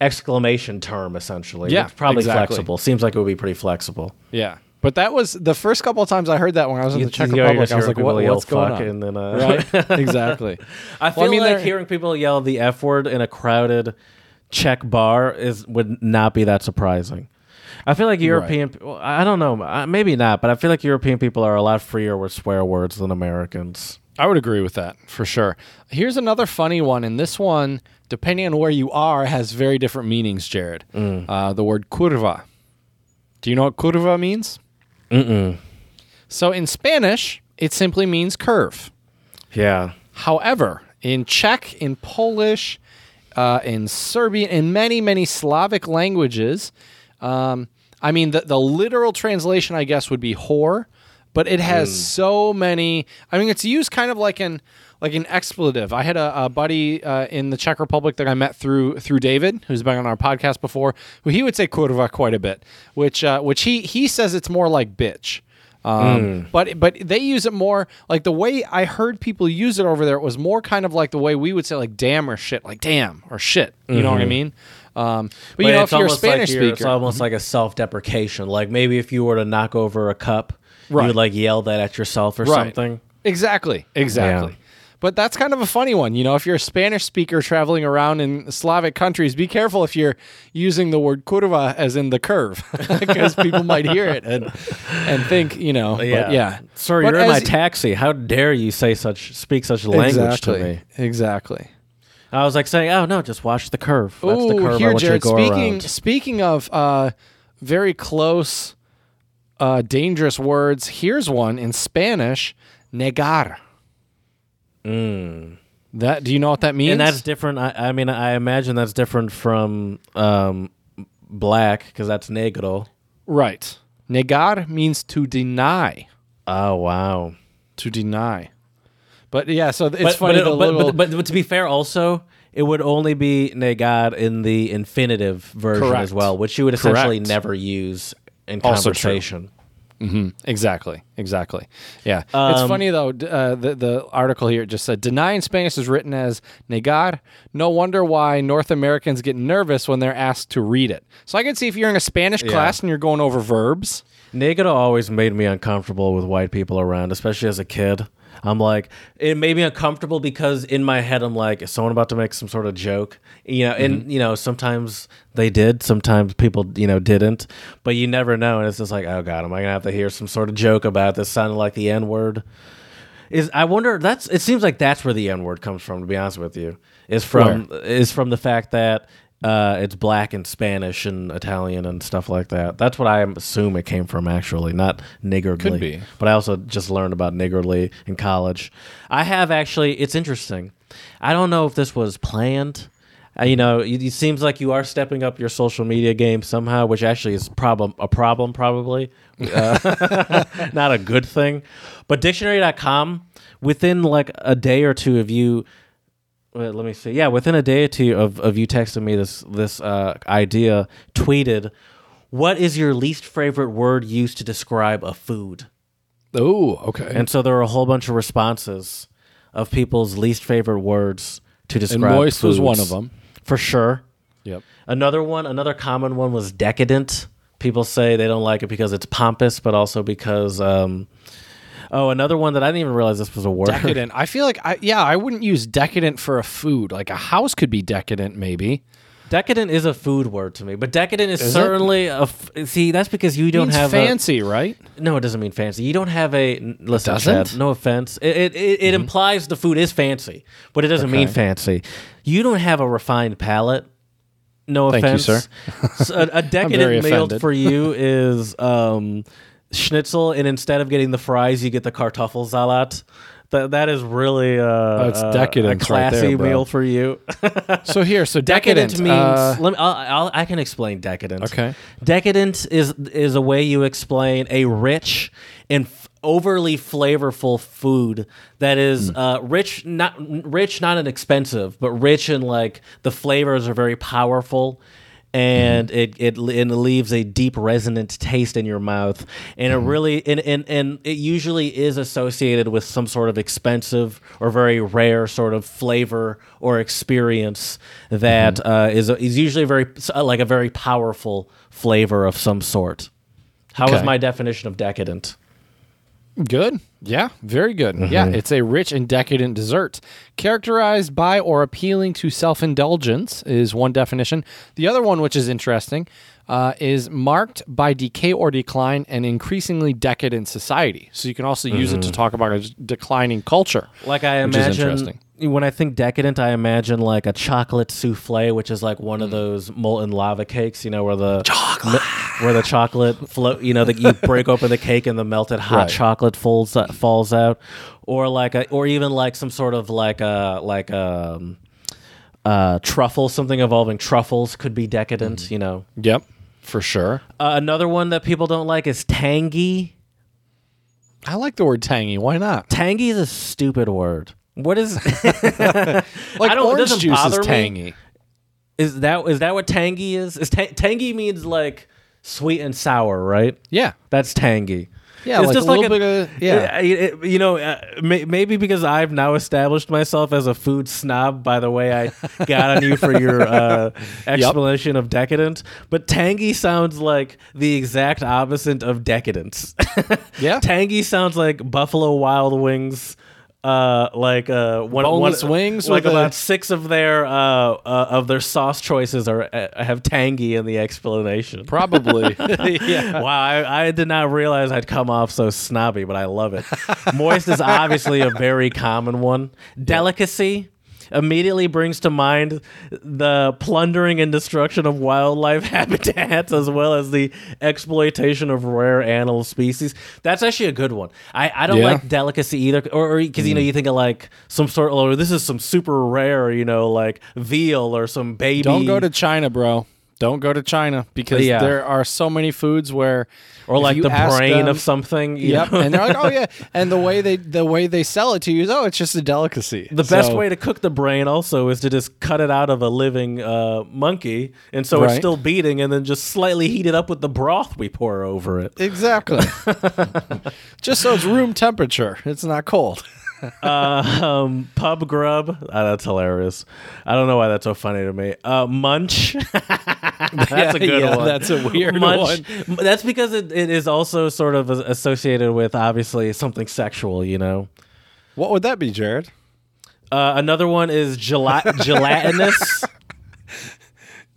exclamation term essentially. Yeah, it's probably exactly. flexible. Seems like it would be pretty flexible. yeah. But that was the first couple of times I heard that when I was in the Czech Republic. I was like, what, what's going fuck on? and then uh, right? exactly. I feel Well, I mean, like hearing people yell the f word in a crowded Czech bar is would not be that surprising. I feel like European. well, I don't know. uh, Maybe not, but I feel like European people are a lot freer with swear words than Americans. I would agree with that for sure. Here's another funny one, and this one, depending on where you are, has very different meanings. Jared, uh, the word curva. Do you know what curva means? Mm-mm. So in Spanish, it simply means curve. Yeah. However, in Czech, in Polish, uh, in Serbian, in many, many Slavic languages, um, I mean, the, the literal translation, I guess, would be whore, but it has so many. I mean, it's used kind of like an like an expletive. I had a, a buddy uh, in the Czech Republic that I met through through David, who's been on our podcast before, who he would say kurva quite a bit, which uh, which he he says it's more like bitch. Um, But but they use it more like the way I heard people use it over there. It was more kind of like the way we would say like damn or shit, like damn or shit. You know what I mean? Um, but, you know, if you're a almost like Spanish you're- It's speaker, almost like a self-deprecation. Like maybe if you were to knock over a cup, Right. you would like yell that at yourself or Right. something. Exactly. Exactly. Yeah. But that's kind of a funny one. You know, if you're a Spanish speaker traveling around in Slavic countries, be careful if you're using the word curva as in the curve, because people might hear it and and think, you know, but yeah. Sir, But you're in my taxi. How dare you say such speak such language exactly. to me? Exactly. I was like saying, "Oh no, just watch the curve. That's the Ooh, curve I here, Jared. Speaking around." speaking of uh, very close, uh, dangerous words, here's one in Spanish: negar. That do you know what that means? Mm. And that's different. I, I mean, I imagine that's different from um, black because that's negro. right. Negar means to deny. Oh wow. To deny. But yeah, so it's but, funny. but, it- but, little, but, but to be fair, also it would only be negar in the infinitive version Correct. as well, which you would essentially Correct. never use Also true. conversation. Exactly, exactly. Yeah, it's Um, funny though. Uh, the the article here just said denying Spanish is written as negar. No wonder why North Americans get nervous when they're asked to read it. So I can see if you're in a Spanish class and you're going over verbs. Negro always made me uncomfortable with white people around, especially as a kid. I'm like, it made me uncomfortable because in my head, I'm like, is someone about to make some sort of joke? You know, and, mm-hmm. you know, sometimes they did, sometimes people, you know, didn't, but you never know. And it's just like, oh God, am I going to have to hear some sort of joke about this sounding like the N word? Is I wonder that's it seems like that's where the N word comes from, to be honest with you. Is from is from the fact that uh, it's black and Spanish and Italian and stuff like that. That's what I assume it came from, actually, not niggardly. Could be. But I also just learned about niggardly in college. I have actually. It's interesting. I don't know if this was planned. Uh, you know, it, it seems like you are stepping up your social media game somehow, which actually is problem a problem probably, uh, not a good thing. But dictionary.com within like a day or two of you Wait, let me see. Yeah, within a day or two of, of you texting me this this uh, idea, tweeted, "What is your least favorite word used to describe a food?" Oh, okay. And so there were a whole bunch of responses of people's least favorite words to describe. And moist was one of them. for sure. Yep. Another one, another common one was decadent. People say they don't like it because it's pompous, but also because. Um, oh, another one that I didn't even realize this was a word. Decadent. I feel like I yeah, I wouldn't use decadent for a food. Like a house could be decadent, maybe. Decadent is a food word to me, but decadent is, Is it? certainly a. F- see, that's because you don't have fancy, right? No, it doesn't mean fancy. You don't have a. n- Listen, doesn't? Chad, no offense. It it, it, it implies the food is fancy, but it doesn't mean fancy. You don't have a refined palate. No Thank you, offense, sir. So a, a decadent meal for you is um, schnitzel, and instead of getting the fries, you get the kartoffelsalat. That that is really uh, That's uh, decadence a right classy there, bro. meal for you. So here, so decadent, decadent, means. uh, let me, I'll, I'll, I can explain decadent. Okay. Decadent is is a way you explain a rich and f- overly flavorful food that is uh, rich, not rich, not an expensive, but rich in like the flavors are very powerful. And mm-hmm. it, it it leaves a deep resonant taste in your mouth, and it mm-hmm. really and, and and it usually is associated with some sort of expensive or very rare sort of flavor or experience that mm-hmm. uh, is is usually very uh, like a very powerful flavor of some sort. How is Okay. my definition of decadent? Good. Yeah, very good. Yeah, it's a rich and decadent dessert. Characterized by or appealing to self indulgence is one definition. The other one, which is interesting, uh, is marked by decay or decline and increasingly decadent society. So you can also use it to talk about a declining culture. Like I Which is imagine interesting. When I think decadent, I imagine like a chocolate souffle, which is like Mm. one of those molten lava cakes, you know, where the chocolate, where the chocolate float, you know, that you break open the cake and the melted hot Right. chocolate falls uh, falls out, or like a, or even like some sort of like a like um uh truffle, something involving truffles could be decadent, Mm. you know. Yep, for sure. Uh, another one that people don't like is tangy. I like the word tangy. Why not? Tangy is a stupid word. What is Like I don't- orange juice is me. tangy. is that is that what tangy is? Is ta- tangy means like sweet and sour, right? Yeah. That's tangy. Yeah, it's like a little bit of- yeah. uh, it- you know, uh, may, maybe because I've now established myself as a food snob by the way I got on you for your uh, explanation of decadent, but tangy sounds like the exact opposite of decadence. Yeah. tangy sounds like Buffalo Wild Wings. Uh, like uh, one, Boneless one, wings like with a- six of their uh, uh of their sauce choices are uh, have tangy in the explanation. Probably. yeah. Wow, I, I did not realize I'd come off so snobby, but I love it. Moist is obviously a very common one. Delicacy immediately brings to mind the plundering and destruction of wildlife habitats as well as the exploitation of rare animal species. That's actually a good one. I, I don't Yeah. like delicacy either, or because you know mm. you think of like some sort of oh this is some super rare you know like veal or some baby. Don't go to China, bro. Don't go to China because Yeah. there are so many foods where or like the brain them- of something. Yep, and they're like, "Oh yeah," and the way they the way they sell it to you is, "Oh, it's just a delicacy." The best way to cook the brain also is to just cut it out of a living uh, monkey, and so it's still beating, and then just slightly heat it up with the broth we pour over it. exactly, just so it's room temperature. It's not cold. Um, pub grub, ah, that's hilarious. I don't know why that's so funny to me. Uh, munch, that's a good yeah, one. that's a weird munch. That's because it, it is also sort of associated with obviously something sexual, you know. What would that be, Jared? Uh, another one is gela- gelatinous.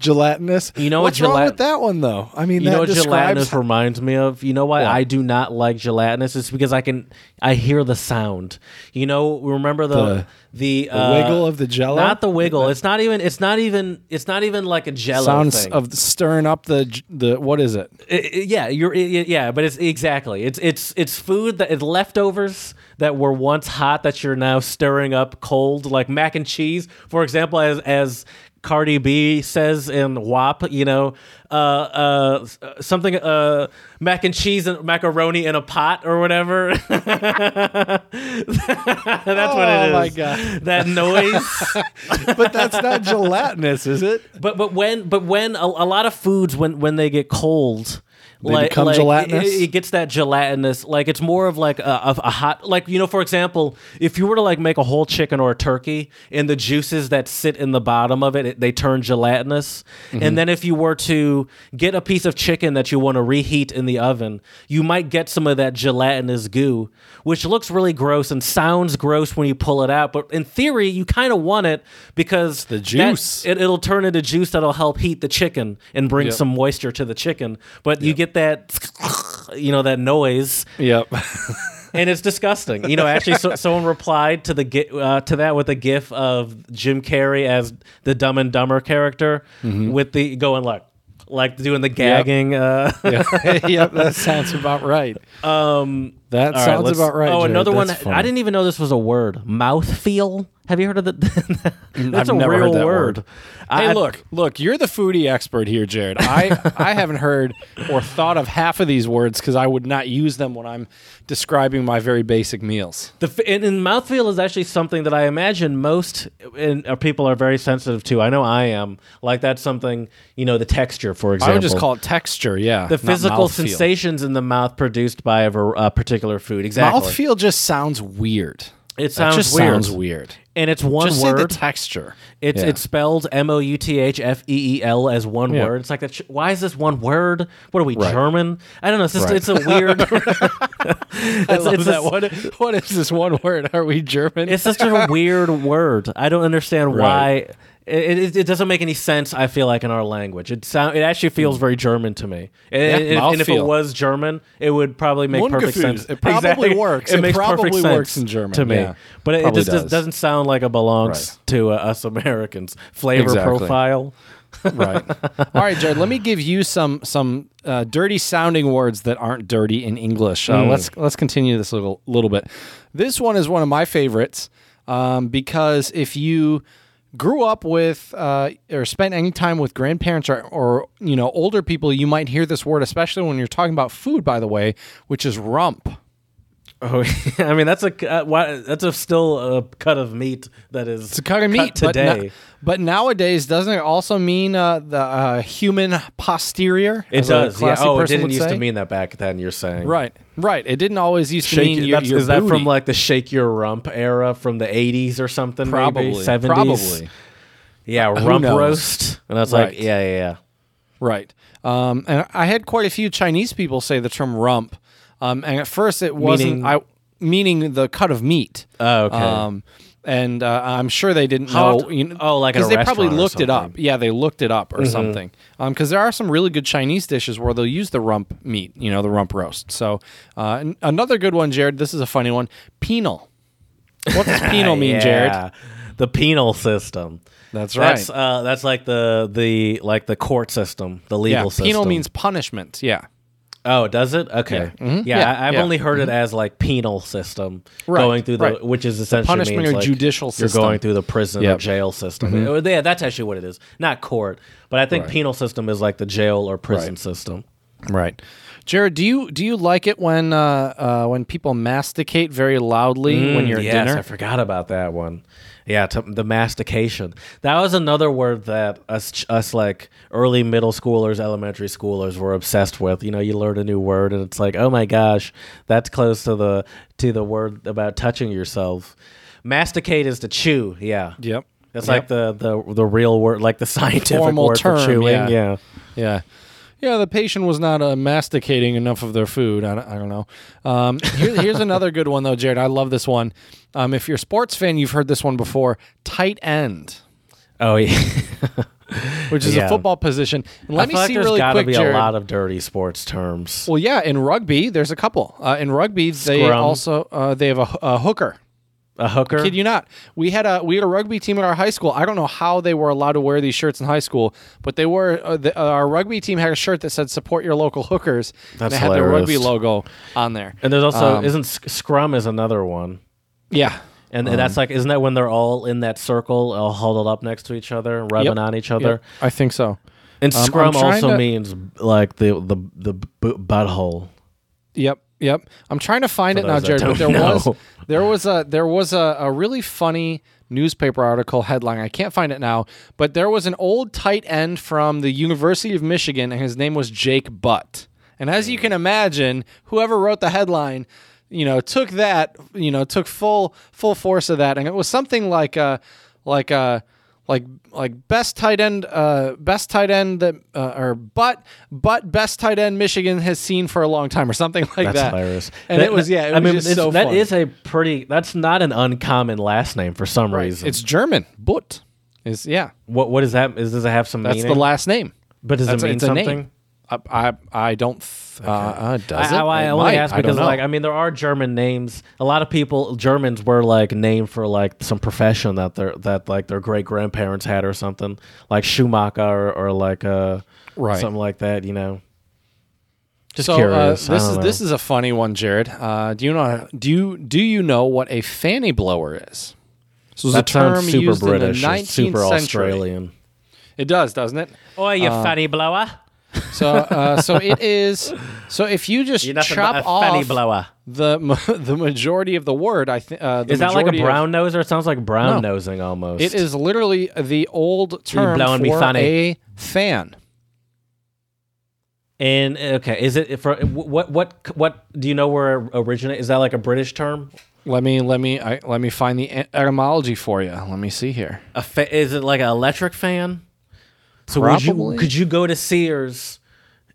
Gelatinous. You know what what's wrong gelat- with that one though? I mean, You that know what gelatinous reminds me of? You know why What? I do not like gelatinous? It's because I can I hear the sound. You know, remember the the, the uh, wiggle of the Jello. Not the wiggle. It's not even. It's not even. It's not even like a jello sounds thing. of stirring up the the what is it? I- I- yeah, you're. I- I- yeah, but it's exactly. It's it's it's food that it's leftovers that were once hot that you're now stirring up cold, like mac and cheese, for example, as as. Cardi B says in WAP, you know, uh, uh, something, uh, mac and cheese and macaroni in a pot or whatever. That's what it Oh is. my God. That noise. But that's not gelatinous, is it? But but when but when a, a lot of foods when when they get cold. They become like, gelatinous? It, it gets that gelatinous, like it's more of like a, a, a hot, like you know, for example, if you were to like make a whole chicken or a turkey, and the juices that sit in the bottom of it, it they turn gelatinous, Mm-hmm. and then if you were to get a piece of chicken that you want to reheat in the oven, you might get some of that gelatinous goo, which looks really gross and sounds gross when you pull it out, but in theory, you kind of want it because The that- juice. it, it'll turn into juice that'll help heat the chicken and bring Yep. some moisture to the chicken. But you get that, you know, that noise, Yep. and it's disgusting. You know, actually, so, someone replied to the uh, to that with a gif of Jim Carrey as the Dumb and Dumber character Mm-hmm. with the going like. Like doing the gagging, uh, yep, that sounds about right. um, That All right, sounds let's- about right. Oh, Jared. another one. That's I didn't even know this was a word. Mouthfeel. Have you heard of that? That's a never real heard that word. word. I- Hey, look, look, you're the foodie expert here, Jared. I, I haven't heard or thought of half of these words because I would not use them when I'm describing my very basic meals. The f- and, and mouthfeel is actually something that I imagine most in, uh, people are very sensitive to. I know I am. Like that's something you know the texture, for example. I would just call it texture, yeah. the not physical mouthfeel. sensations in the mouth produced by a, ver- a particular food. Exactly. Mouthfeel just sounds weird. It sounds just weird. sounds weird. and it's one just say the word. texture. It's Yeah. it's spelled M O U T H F E E L as one Yeah. word. It's like that. Sh- why is this one word? What are we Right. German? I don't know. It's just Right. it's a weird. I love that. a- What, what is this one word? Are we German? it's such a weird word. I don't understand Right. why. It, it, it doesn't make any sense. I feel like in our language, it sound it actually feels very German to me. And, and if, and if it was German, it would probably make perfect sense. It probably works. It, It makes probably perfect works sense in German, to me. yeah. But it, it just does. does. doesn't sound like it belongs Right. to uh, us Americans. Flavor Exactly. profile. right. All right, Jared. Let me give you some some uh, dirty sounding words that aren't dirty in English. Uh, Let's let's continue this a little little bit. This one is one of my favorites um, because if you grew up with uh, or spent any time with grandparents or, or you know older people, you might hear this word, especially when you're talking about food. By the way, which is rump. Oh, I mean that's a uh, why, that's a still a cut of meat that is It's a cut of meat but today. But, nowadays, doesn't it also mean uh, the uh, human posterior? it does. Yeah. Oh, it didn't used say? to mean that back then. You're saying Right, right. It didn't always used to Shake, mean your, that's- your is that from like the shake your rump era from the 80s or something? probably maybe 70s. probably Yeah, rump roast, and that's Right. like yeah, yeah, yeah. right? Um, and I had quite a few Chinese people say the term rump, um, and at first it wasn't Meaning- I meaning the cut of meat. Oh, okay. Um, and uh, I'm sure they didn't How know. you know, oh, like a they probably looked it up. Mm-hmm. Yeah, they looked it up or something. Because there are some really good Chinese dishes where they'll use the rump meat. You know, the rump roast. So uh, another good one, Jared. This is a funny one. Penal. What does penal mean, Jared? The penal system. That's That's right. uh, that's like the the like the court system, the legal yeah, system. penal means punishment. Yeah. Oh, does it? Okay. Yeah. Yeah, Mhm. Yeah, I, I've yeah. only heard it as like penal system Right, going through the, right. which is essentially punishment means, or like, judicial You're going through the prison or jail system. Oh, Yeah, that's actually what it is. Not court, but I think Right. penal system is like the jail or prison system. Right. Jared, do you do you like it when uh, uh, when people masticate very loudly when you're at Mm, yes, dinner? I forgot about that one. Yeah, to, the mastication. That was another word that us us like early middle schoolers, elementary schoolers were obsessed with. You know, you learn a new word and it's like, "Oh my gosh, that's close to the to the word about touching yourself." Masticate is to chew. Yeah. Yep. That's Yep. like the, the the real word, like the scientific Formal word term, for chewing. yeah. yeah. Yeah. Yeah, the patient was not uh, masticating enough of their food. I don't, I don't know. Um, here, here's another good one, though, Jared. I love this one. Um, if you're a sports fan, you've heard this one before tight end, Oh yeah. which is Yeah. a football position. And I let me feel like see there's really got to be Jared. a lot of dirty sports terms. well, yeah, in rugby, there's a couple. Uh, in rugby, they Scrum. also uh, they have a, a hooker. A hooker. Kid you not. We had a we had a rugby team at our high school. I don't know how they were allowed to wear these shirts in high school, but they were. Uh, the, uh, our rugby team had a shirt that said "Support your local hookers." That's and That's they had their rugby logo on there. And there's also Um, isn't sc- Scrum is another one, Yeah, and, and that's like isn't that when they're all in that circle, all huddled up next to each other, rubbing Yep. on each other? Yep, I think so. And Um, I'm Scrum trying also to- means like the the the b- butthole. Yep, yep. I'm trying to find For it now, Jared. But there know. was there was a there was a, a really funny newspaper article headline. I can't find it now, but there was an old tight end from the University of Michigan, and his name was Jake Butt. And as you mm. can imagine, whoever wrote the headline, you know, took that, you know, took full full force of that, and it was something like a like a like like best tight end uh best tight end that uh, or but but best tight end Michigan has seen for a long time or something like that. That's that. hilarious. And That- it was yeah, it I was mean, just so that is a pretty. That's not an uncommon last name for some Right. reason. It's German. Butt is yeah. what what is that? Is does it have some That's meaning? the last name. but does That's it mean it's a name. something? I I, I don't. Th- uh, uh, does I, it? I, I It only might. ask because, know. like, I mean, there are German names. A lot of people, Germans, were like named for like some profession that their that like their great grandparents had or something, like Schumacher or, or like uh Right. something like that. You know, Just so curious. Uh, this is know. this is a funny one, Jared. Uh, do you know do you do you know what a fanny blower is? This was that a term super used British, in the 19th super century. Australian. It does, doesn't it? Oh, you fanny blower! So uh, so it is. So if you just You're nothing chop but a fanny off blower. the ma- the majority of the word, I think uh, the Is that like a majority of- brown noser? It sounds like brown No. nosing almost. It is literally the old term blowing me for fanny. a fan. And okay, is it for what what what do you know where it originate? Is that like a British term? Let me let me I, let me find the etymology for you. Let me see here. A fa- is it like an electric fan? So would you could you go to Sears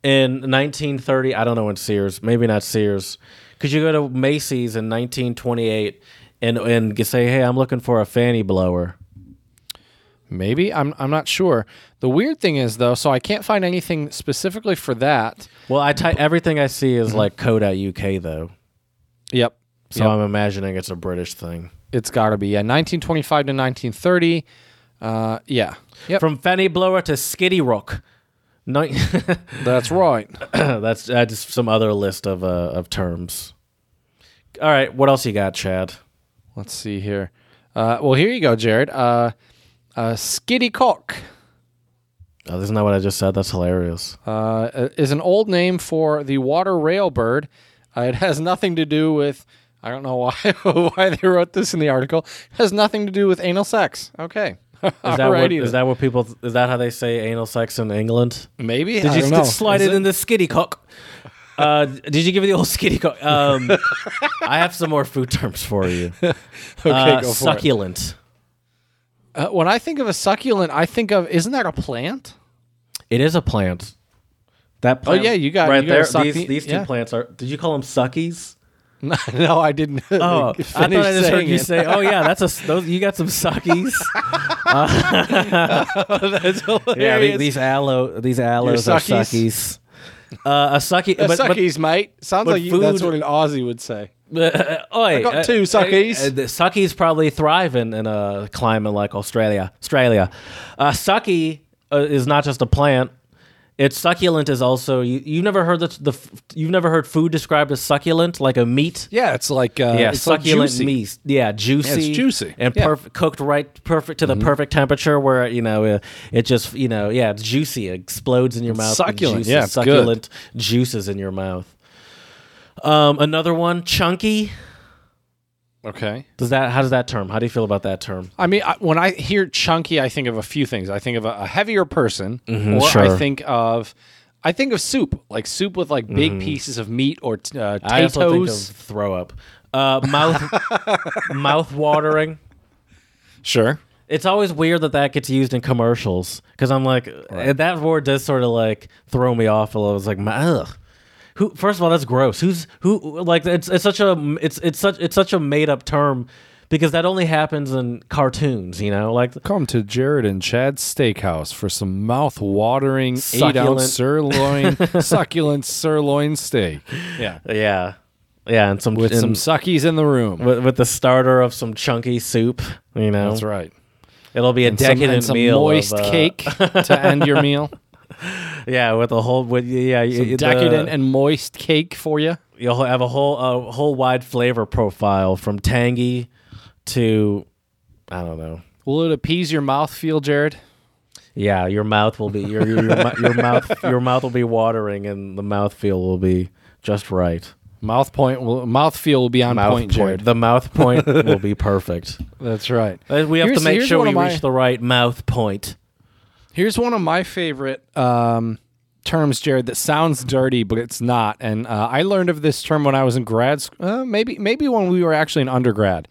in 1930? I don't know when Sears, maybe not Sears. Could you go to Macy's in 1928 and and say, "Hey, I'm looking for a fanny blower." Maybe I'm I'm not sure. The weird thing is though, so I can't find anything specifically for that. Well, I ty- everything I see is like code.uk though. Yep. So Yep. I'm imagining it's a British thing. It's got to be yeah, 1925 to 1930. Uh, yeah. Yep. From fanny blower to skiddy rock. No, That's right. that's uh, just some other list of uh, of terms. All right, what else you got, Chad? Let's see here. Uh, well, here you go, Jared. Uh, uh, skitty cock Oh, isn't that what I just said? That's hilarious. uh, is an old name for the water rail bird. Uh, it has nothing to do with. I don't know why why they wrote this in the article. It has nothing to do with anal sex. Okay. Is that what, Alrighty is then. that what people? Is that how they say anal sex in England? Maybe? Did I you don't s- know. slide Is it, in the skitty cock? Uh, did you give me the old skitty cock? Um, I have some more food terms for you. Okay, Uh, go for it. succulent. Uh, when I think of a succulent, I think of isn't that a plant? It is a plant. That plant, Oh, yeah, you got- right you gotta there. These, the- these two yeah. plants are. Did you call them suckies? no, I didn't. Oh, I thought I just heard you it. say, "Oh yeah, that's a those, you got some suckies." That's yeah, the- hilarious. these aloe, these aloes are suckies? Uh, a sucky, Uh, but, but suckies, mate. Sounds like you, that's what an Aussie would say. Uh, oi, got uh, two suckies. Uh, the suckies probably thrive in, in a climate like Australia. Australia, uh, sucky uh, is not just a plant. It's succulent is also you. You've never heard the, the you've never heard food described as succulent like a meat. Yeah, it's like uh, Yeah, it's succulent juicy. meat. Yeah, juicy. juicy. and Yeah. perfect, cooked right, perfect to the perfect temperature where you know uh, it just you know yeah it's juicy. It explodes in your mouth. succulent. juices, Yeah, it's good. succulent juices in your mouth. Um, another one, chunky. Okay. Does that? How does that term? How do you feel about that term? I mean, I, when I hear chunky, I think of a few things. I think of a, a heavier person, or I Mm-hmm, sure. think of, I think of soup, like soup with like big pieces of meat or t- uh. I also think of throw up. Uh, mouth, mouth watering. Sure. It's always weird that that gets used in commercials because I'm like uh, that word does sort of like throw me off a little. It's like ugh. Who? First of all, that's gross. Who's who? Like it's it's such a it's it's such it's such a made up term because that only happens in cartoons. You know, like Come to Jared and Chad's Steakhouse for some mouth-watering Succulent. eight-ounce sirloin, succulent sirloin steak. Yeah, yeah, yeah, and some with some suckies in the room. with, with the starter of some chunky soup. You know, That's right. it'll be a And some, decadent and some meal. moist of, uh, cake to end your meal. Yeah, with a whole with yeah, Some the- decadent and moist cake for you. you'll have a whole a whole wide flavor profile from tangy to I don't know. Will it appease your mouth feel, Jared? Yeah, your mouth will be your your, your, your mouth your mouth will be watering and the mouth feel will be just right. Mouth point will mouth feel will be on Mouth point, Jared. The mouth point will be perfect. That's right. Uh, We have Here's- to make sure we of my- reach the right mouth point. Here's one of my favorite um, terms, Jared. That sounds dirty, but it's not. And uh, I learned of this term when I was in grad school. Uh, maybe maybe when we were actually in undergrad.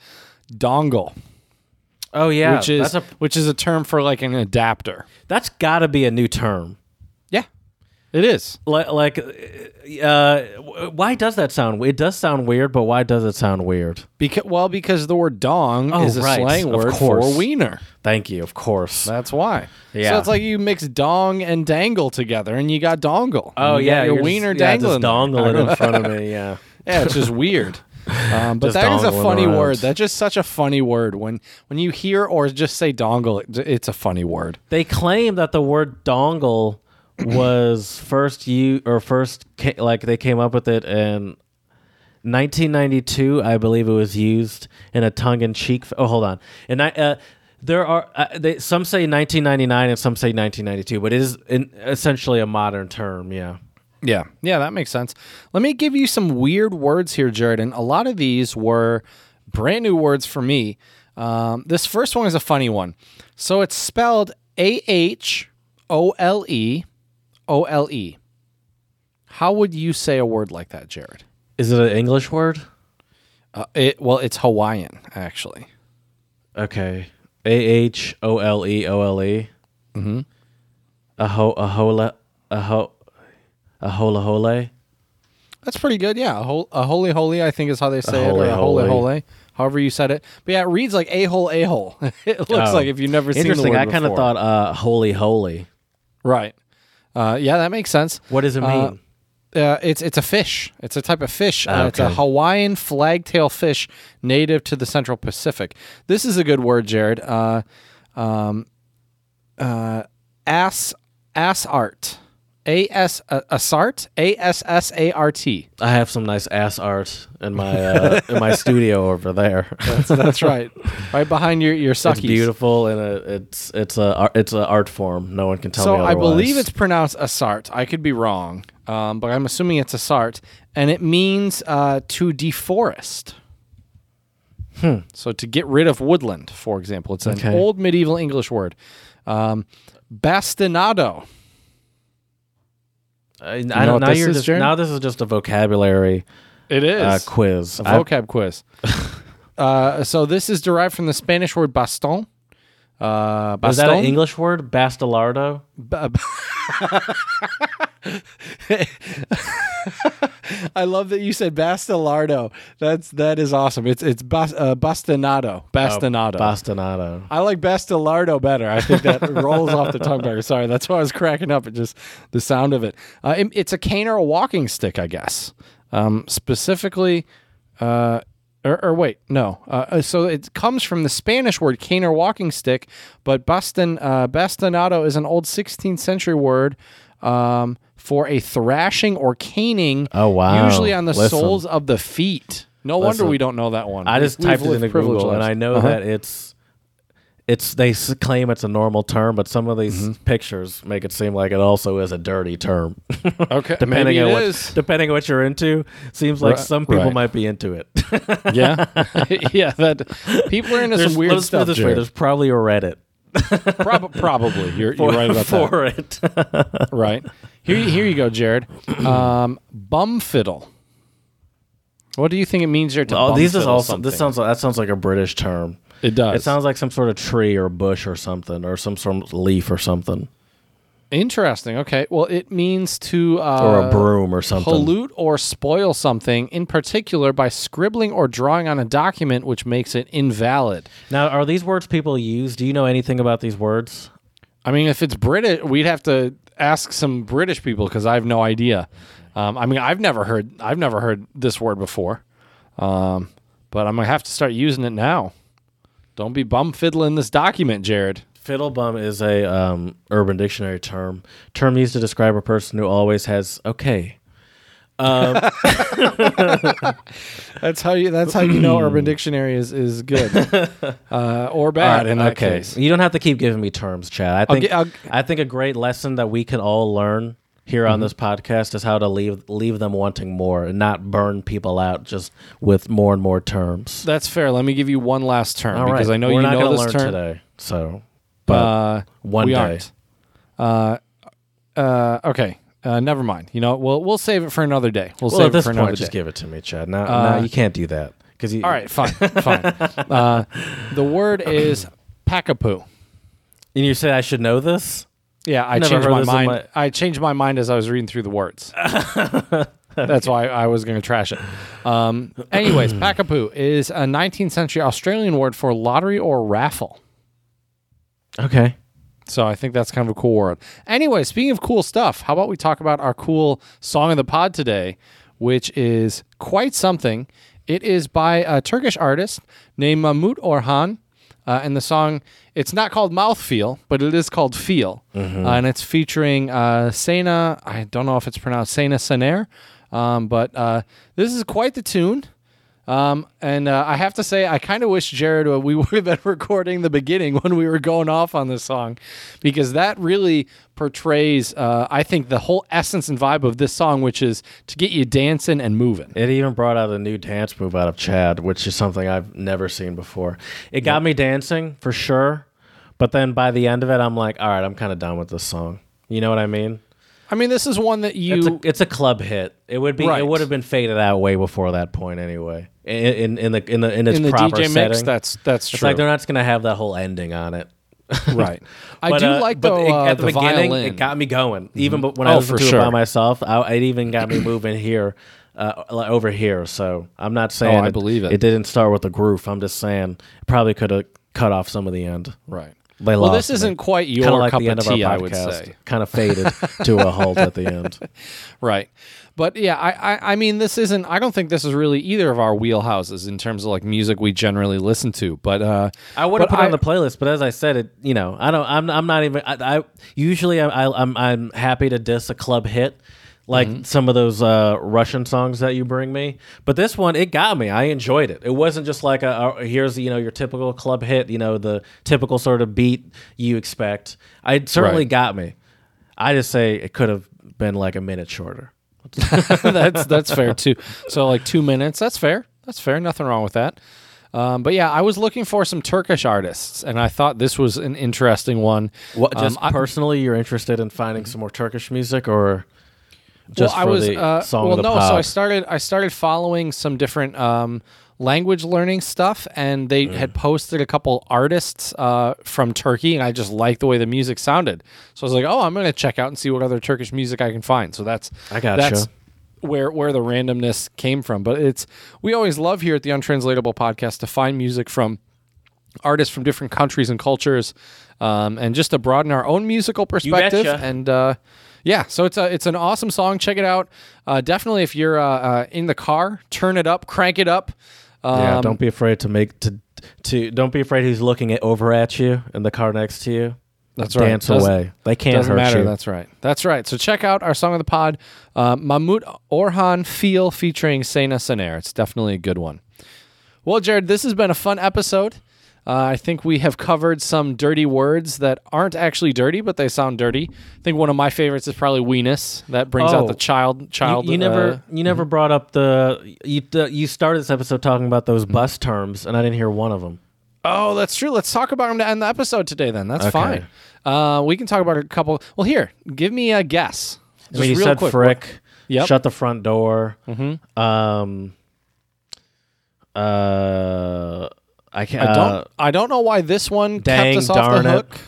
Dongle, Oh yeah, which is a which is a term for like an adapter. that's got to be a new term. Yeah, it is. Like, like uh, why does that sound? It does sound weird, but why does it sound weird? Because well, because the word dong Oh, is a right, slang of word course. for wiener. Thank you, of course. That's why. Yeah. So it's like you mix dong and dangle together, and you got dongle. Oh You yeah, your wiener just, yeah, dangling. dongling in front of me. Yeah, Yeah, it's just weird. Um, but Just that is a funny around. word. That's just such a funny word. When when you hear or just say dongle, it, it's a funny word. they claim that the word dongle was first you or first ca- like they came up with it in 1992. I believe it was used in a tongue-in-cheek. Oh, hold on. And I. Uh, there are uh, they, some say 1999 and some say 1992, but it is in, essentially a modern term. Yeah. Yeah, yeah, that makes sense. Let me give you some weird words here, Jared. And a lot of these were brand new words for me. Um, this first one is a funny one. So it's spelled A H O L E O L E. How would you say a word like that, Jared? Is it an English word? Uh, it well, it's Hawaiian actually. Okay. A H O L E O L E. Mm-hmm. A ho a hola a ho a hola hole. That's pretty good. Yeah, a, hol- a holy holy, I think is how they say it, holy or a holy holy. however you said it. But yeah, it reads like a hole a hole. it looks Oh. like if you've never seen the Interesting. I kind of thought uh, holy holy. right. Uh, yeah, that makes sense. What does it mean? Uh, Uh, it's it's a fish. It's a type of fish. Uh, It's a Hawaiian flagtail fish native to the Central Pacific. This is a good word, Jared. Uh, um, uh, ass ass art. A S uh, assart. A S S A R T. I have some nice ass art in my uh, in my studio over there. So that's right, right behind your your suckies. it's beautiful and uh it's it's a it's an art form. No one can tell So me I believe it's pronounced assart. I could be wrong, um, but I'm assuming it's assart, and it means uh, to deforest. Hmm. So to get rid of woodland, for example, it's an Okay. old medieval English word. Um, bastinado. I, I know don't what now this you're is, just Jared? now this is just a vocabulary It is uh, quiz. a I- vocab quiz. uh, so this is derived from the Spanish word baston. Uh, is that an? English word? Bastelardo? Ba- I love that you said Bastelardo. That's that is awesome. It's it's bas, uh, Bastinado. Bastinado. Bastinado. I like Bastelardo better. I think that rolls off the tongue better. Sorry, that's why I was cracking up at just the sound of it. Uh, it- It's a cane or a walking stick, I guess. Um, specifically, uh, or, or wait, no. Uh, uh, so it comes from the Spanish word cane or walking stick, but bastin, uh, bastinado is an old 16th century word um, for a thrashing or caning. Oh, wow. Usually on the Listen. soles of the feet. No wonder we don't know that one. I just we've typed it into Google and. I know Uh-huh. that it's it's they claim it's a normal term, but some of these Mm-hmm. pictures make it seem like it also is a dirty term. Okay, depending on it what is. depending on what you're into, seems like Right, some people right. might be into it. yeah, yeah. That people are into There's- some weird let's put it stuff. this way, there's probably a Reddit Prob- probably you're, for, you're right about that. for it. Right here, here you go, Jared. Um, bum fiddle. What do you think it means here to oh, bum these is fiddle also something? this sounds like, that sounds like a British term. it does. It sounds like some sort of tree or bush or something, or some sort of leaf or something, interesting. Okay, well, it means to uh, or a broom or something. pollute or spoil something, in particular by scribbling or drawing on a document, which makes it invalid. Now, are these words people use? Do you know anything about these words? I mean, if it's British, we'd have to ask some British people because I have no idea. Um, I mean, I've never heard I've never heard this word before, um, but I'm gonna have to start using it now. Don't be bum fiddling this document, Jared. Fiddlebum is a um, Urban Dictionary term. Term used to describe a person who always has okay. That's how you. That's how you know Urban Dictionary is is good uh, or bad in that okay, case. you don't have to keep giving me terms, Chad. I think I'll- I think a great lesson that we can all learn here Mm-hmm. on this podcast is how to leave leave them wanting more and not burn people out just with more and more terms. That's fair. Let me give you one last term All because right, I know we're you not know gonna this learn term. today. So, but Uh, one we day. aren't. Uh, uh, okay. Uh, never mind. You know, we'll we'll save it for another day. We'll, well, save at this it for another point, just day. give it to me, Chad. No, Uh, now you can't do that because you. All right, fine, fine. Uh, the word is pakapoo. and you say I should know this. Yeah, I Never changed my mind. my- I changed my mind as I was reading through the words. That's why I was going to trash it. Um, anyways, pakapoo is a 19th century Australian word for lottery or raffle. Okay. So I think that's kind of a cool word. Anyway, speaking of cool stuff, how about we talk about our cool song of the pod today, which is quite something. It is by a Turkish artist named Mahmut Orhan. Uh, and the song, it's not called Mouthfeel, but it is called Feel. Uh, and it's featuring uh, Sena, I don't know if it's pronounced Sena Senair, um, but uh, this is quite the tune. Um, and uh, I have to say, I kind of wish Jared uh, we would have been recording the beginning when we were going off on this song, because that really portrays, uh, I think, the whole essence and vibe of this song, which is to get you dancing and moving. It even brought out a new dance move out of Chad, which is something I've never seen before. It got me dancing for sure, but then by the end of it, I'm like, all right, I'm kind of done with this song. You know what I mean? I mean, this is one that you. It's a, it's a club hit. It would be. Right. It would have been faded out way before that point anyway. In in, in the in the in its in the proper DJ setting. mix, that's that's it's true. like they're not gonna have that whole ending on it. right. I But, do uh, like but though it- uh, at the, beginning. violin. It got me going. Even but when I Oh, listened for to it by myself, I, it even got me moving here, uh, over here. So I'm not saying Oh, I believe it. It didn't start with the groove. I'm just saying it probably could have cut off some of the end. right. They Well, lost this isn't quite Kind of your like cup the end of of our tea, I would podcast. say. Kind of faded to a halt at the end. Right. But yeah, I, I I mean this isn't I don't think this is really either of our wheelhouses in terms of like music we generally listen to. But uh I would have put it I- on the playlist, but as I said, it you know I don't. I'm I'm not even. I, I usually I, I, I'm I'm happy to diss a club hit, like Mm-hmm. some of those uh, Russian songs that you bring me. But this one, it got me. I enjoyed it. It wasn't just like a, a here's you know your typical club hit. You know the typical sort of beat you expect. I it certainly Right. got me. I just say it could have been like a minute shorter. that's that's fair too. So like 2 minutes, that's fair. That's fair. Nothing wrong with that. Um, but yeah, I was looking for some Turkish artists, and I thought this was an interesting one. What just Um, I- personally, you're interested in finding some more Turkish music, or just well, I was the uh, song well, no. pod? So I started I started following some different um, language learning stuff, and they Mm. had posted a couple artists uh, from Turkey, and I just liked the way the music sounded. So I was like, oh, I'm going to check out and see what other Turkish music I can find. So that's I gotcha. That's where where the randomness came from. But it's we always love here at the Untranslatable Podcast to find music from artists from different countries and cultures, um, and just to broaden our own musical perspective. And uh, yeah, so it's a it's an awesome song. Check it out. Uh, definitely, if you're uh, uh, in the car, turn it up, crank it up. Um, Yeah, don't be afraid to make to to don't be afraid who's looking at, over at you in the car next to you. That's right. Dance Doesn't- away. They can't Doesn't hurt matter. you. That's right. That's right. So check out our song of the pod, uh, Mahmut Orhan Feel featuring Sena Senair. It's definitely a good one. Well, Jared, this has been a fun episode. Uh, I think we have covered some dirty words that aren't actually dirty, but they sound dirty. I think one of my favorites is probably weenus. That brings Oh. out the child. Child. you never uh, you never brought up the you the, you started this episode talking about those bus terms and I didn't hear one of them. Oh, that's true. Let's talk about them to end the episode today. Then that's Okay. fine. Uh, we can talk about a couple. Well, here, give me a guess. I mean, you real said quick. frick, Yep. shut the front door. Mm-hmm. Um, uh, I can't. I don't. uh, I don't know why this one dang kept us off the darn it. hook.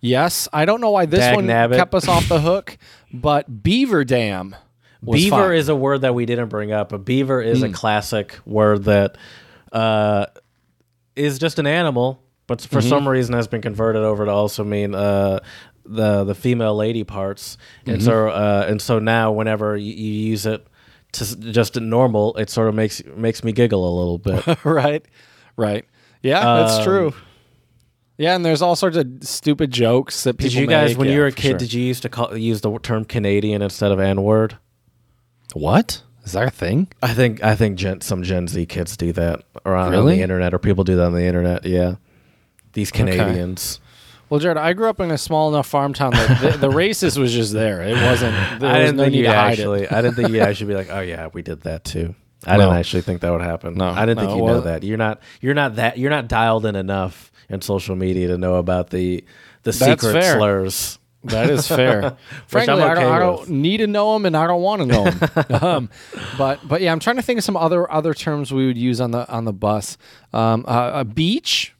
Yes, I don't know why this Dag one nabbit. kept us off the hook, but Beaver Dam. Was beaver fine. Hmm. is a word that we didn't bring up. But beaver is a classic word that uh, is just an animal, but for Mm-hmm. some reason has been converted over to also mean uh, the the female lady parts. And Mm-hmm. so uh, and so now, whenever you, you use it to s- just normal, it sort of makes makes me giggle a little bit. right, right. Yeah, that's Um, true. Yeah, and there's all sorts of stupid jokes that people did you guys, make. when Yeah, you were a kid, sure. did you used to call, use the term Canadian instead of N word? what is that a thing? I think I think Gen, some Gen Z kids do that around on the internet, or people do that on the internet. Yeah, these Canadians. Well, Jared, I grew up in a small enough farm town that the, the racist was just there. It wasn't. There I didn't no think need you to hide actually. I didn't think you actually be like, oh yeah, we did that too. I No. didn't actually think that would happen. No, I didn't think no, you well- know that. You're not. You're not that. You're not dialed in enough in social media to know about the the secret fair. slurs. That is fair. Frankly, I'm I, don't, I don't need to know them, and I don't want to know them. um, but but yeah, I'm trying to think of some other other terms we would use on the on the bus. Um, uh, a beach,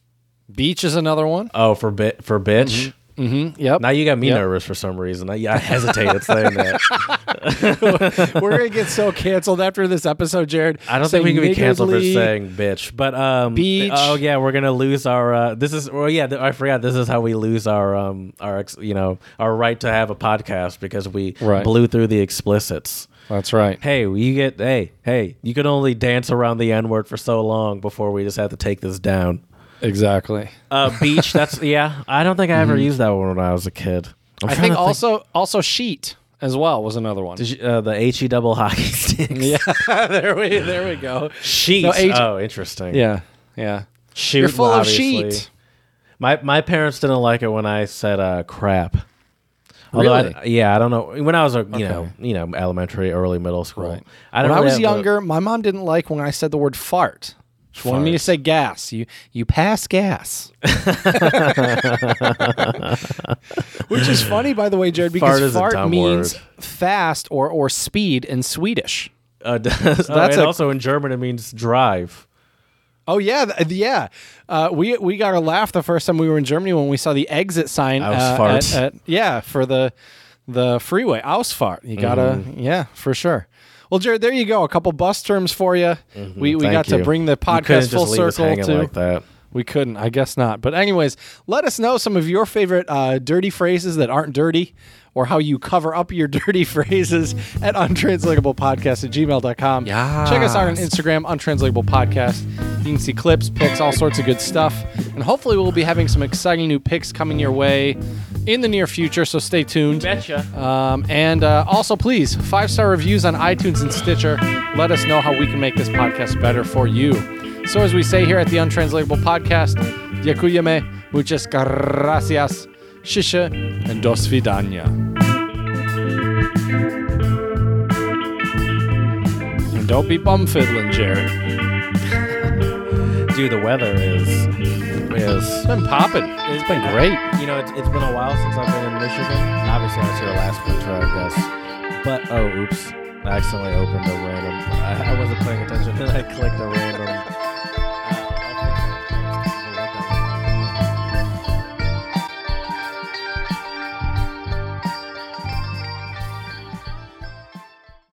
beach is another one. Oh, for bit for bitch. Mm-hmm. Yep. Now you got me Yep. nervous for some reason. I, yeah, I hesitated saying that. We're gonna get so canceled after this episode, Jared. I don't think we can be canceled for saying bitch, but um, Beach. Oh yeah, we're gonna lose our. Uh, this is well, yeah. I forgot. This is how we lose our um our ex, you know our right to have a podcast because we Right. blew through the explicits. That's right. Hey, you get hey hey. You can only dance around the n word for so long before we just have to take this down. Exactly. Uh, beach. That's yeah. I don't think I ever used that one when I was a kid. I'm I trying think to also also sheet as well was another one. Did you, uh, the he double hockey sticks. yeah, there we there we go. Sheet. No, H- oh, interesting. Yeah, yeah. Shoot. You're full of obviously. sheet. My my parents didn't like it when I said uh, crap. Although I- Really? yeah, I don't know. When I was a you Okay. know you know elementary, early middle school. Right. I When don't I really was have a- younger, my mom didn't like when I said the word fart. She wanted me to Fart. say gas. You you pass gas. Which is funny, by the way, Jared, because Fart is a fart dumb means word. fast or or speed in Swedish. Uh, that's that's and a- also in German it means drive. Oh yeah, th- yeah. Uh, we we got a laugh the first time we were in Germany when we saw the exit sign. Uh, Ausfahrt. at, at, yeah, for the the freeway Ausfahrt. You gotta Mm-hmm. yeah for sure. Well, Jared, there you go. A couple bus terms for you. We we Mm-hmm. Thank got to bring the podcast full just leave us circle to. like that. We couldn't. I guess not. But anyways, let us know some of your favorite uh, dirty phrases that aren't dirty or how you cover up your dirty phrases at untranslatablepodcast at gmail.com. Yes. Check us out on Instagram, untranslatable podcast. You can see clips, pics, all sorts of good stuff. And hopefully we'll be having some exciting new picks coming your way in the near future, so stay tuned. Betcha. Um, and uh, also, please, five star reviews on iTunes and Stitcher. Let us know how we can make this podcast better for you. So, as we say here at the Untranslatable Podcast, Yakuyame, muchas gracias, shisha, and dos vidanya. And don't be bum fiddling, Jared. Dude, the weather is is It's been popping. It's been great. You know, it's, it's been a while since I've been in Michigan. Obviously, I was here last winter, I guess. But oh, oops! I accidentally opened a random. I, I wasn't paying attention, and I clicked a random